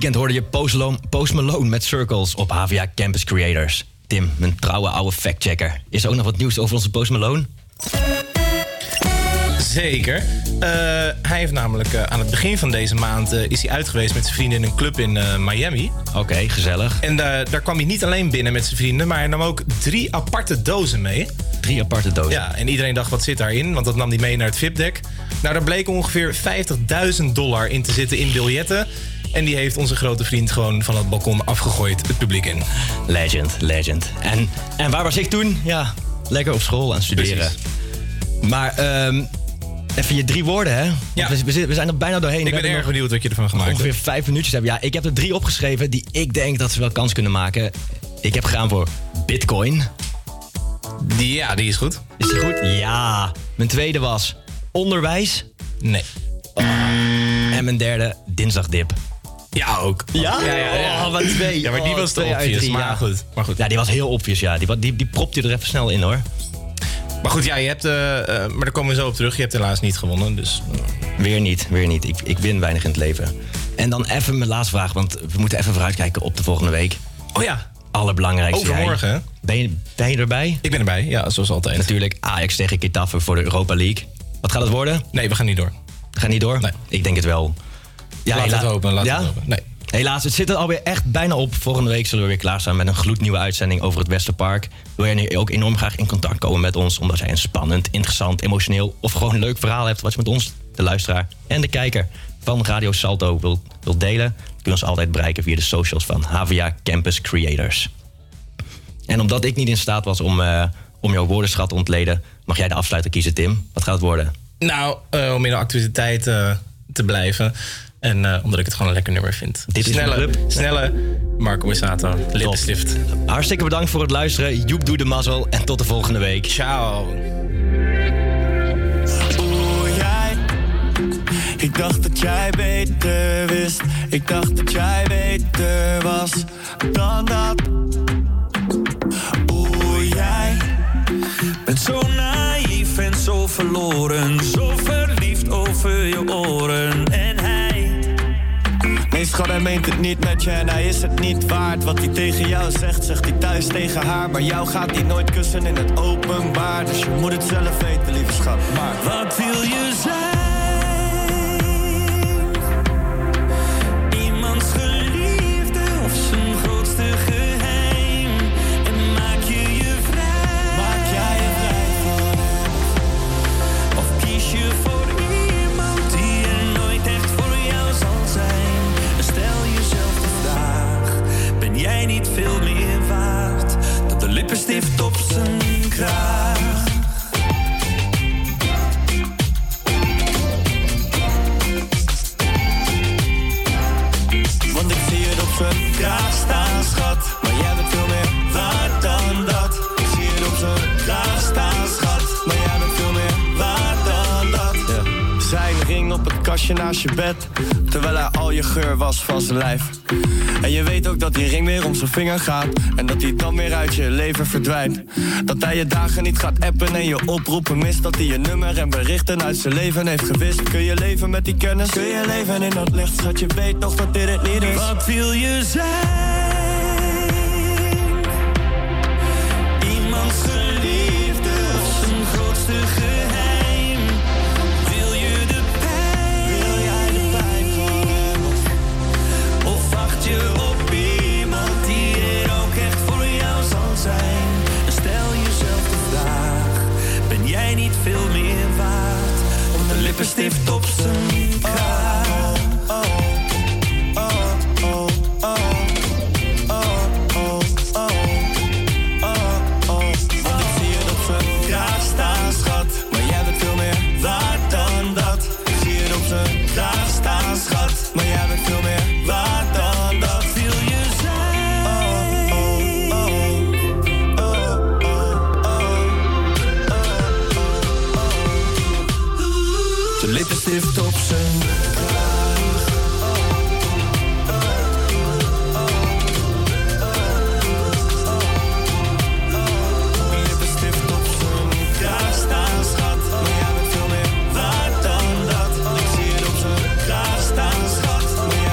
weekend hoorde je Post Malone, Post Malone met Circles op HVA Campus Creators. Tim, mijn trouwe oude factchecker. Is er ook nog wat nieuws over onze Post Malone? Zeker. Eh, hij heeft namelijk eh, aan het begin van deze maand eh, is hij uit geweest met zijn vrienden in een club in Miami. Oké, gezellig. En daar kwam hij niet alleen binnen met zijn vrienden, maar hij nam ook drie aparte dozen mee. Drie aparte dozen? Ja, en iedereen dacht wat zit daarin, want dat nam hij mee naar het VIP-deck. Nou, daar bleek ongeveer 50.000 dollar in te zitten in biljetten. En die heeft onze grote vriend gewoon van het balkon afgegooid het publiek in. Legend, legend. En, en waar was ik toen? Ja, lekker op school aan het studeren. Maar ehm, even je drie woorden, hè? Ja. We, zijn er bijna doorheen. Ik ben erg benieuwd wat je ervan gemaakt hebt. Ongeveer vijf minuutjes hebben. Ja, ik heb er drie opgeschreven die ik denk dat ze wel kans kunnen maken. Ik heb gegaan voor Bitcoin. Die, ja, die is goed. Is die goed? Ja. Mijn tweede was onderwijs. Nee. En mijn derde, dinsdagdip. Ja, ook. Ja? Ja, ja, ja. Oh, wat twee. Ja, maar die Oh, was te obvious, drie, maar ja. goed. Maar goed. Ja, die was heel obvious, ja. Die, die, die propte je er even snel in, hoor. Maar goed, ja, je hebt, eh, eh, maar daar komen we zo op terug. Je hebt helaas niet gewonnen, dus... Weer niet, weer niet. Ik, ik win weinig in het leven. En dan even mijn laatste vraag, want we moeten even vooruitkijken op de volgende week. Oh ja. Allerbelangrijkste. Overmorgen, hè? Ben je, ben je erbij? Ik ben erbij, ja, zoals altijd. Natuurlijk Ajax tegen Getafe voor de Europa League. Wat gaat het worden? Nee, we gaan niet door. We gaan niet door? Nee. Ik denk het wel. Laat het hopen, laat ja? het hopen. Nee. Helaas, het zit er alweer echt bijna op. Volgende week zullen we weer klaarstaan met een gloednieuwe uitzending over het Westerpark. Wil jij nu ook enorm graag in contact komen met ons... omdat jij een spannend, interessant, emotioneel... of gewoon een leuk verhaal hebt... wat je met ons, de luisteraar en de kijker van Radio Salto wil, wil delen... kun je ons altijd bereiken via de socials van HVA Campus Creators. En omdat ik niet in staat was om, eh, om jouw woordenschat te ontleden... mag jij de afsluiter kiezen, Tim. Wat gaat het worden? Nou, eh, om in de actualiteit eh, te blijven. En eh, omdat ik het gewoon een lekker nummer vind. Dit is snelle, de club. snelle Marco Borsato, lippenstift. Hartstikke bedankt voor het luisteren. Joep, doe de mazzel. En tot de volgende week. Ciao. Ik dacht dat jij beter wist. Ik dacht dat jij beter was dan dat. Oeh, jij. Bent zo naïef en zo verloren. Zo verliefd over je oren. Nee, schat, hij meent het niet met je en hij is het niet waard. Wat hij tegen jou zegt, zegt hij thuis tegen haar. Maar jou gaat hij nooit kussen in het openbaar. Dus je moet het zelf weten, lieve schat. Maar wat wil je zijn? Lippenstift op zijn kraag? Want ik zie het op zijn kraag staan, schat. Maar jij bent veel meer waard dan dat. Ik zie het op zijn kraag staan, schat. Maar jij bent veel meer waard dan dat. Zijn ring op het kastje naast je bed. Terwijl hij al je geur was van zijn lijf. En je weet ook dat die ring weer om zijn vinger gaat. En dat hij dan weer uit je leven verdwijnt. Dat hij je dagen niet gaat appen en je oproepen mist. Dat hij je nummer en berichten uit zijn leven heeft gewist. Kun je leven met die kennis? Kun je leven in dat licht? Schat, je weet toch dat dit het niet is. Wat wil je zijn? Lippenstift op zijn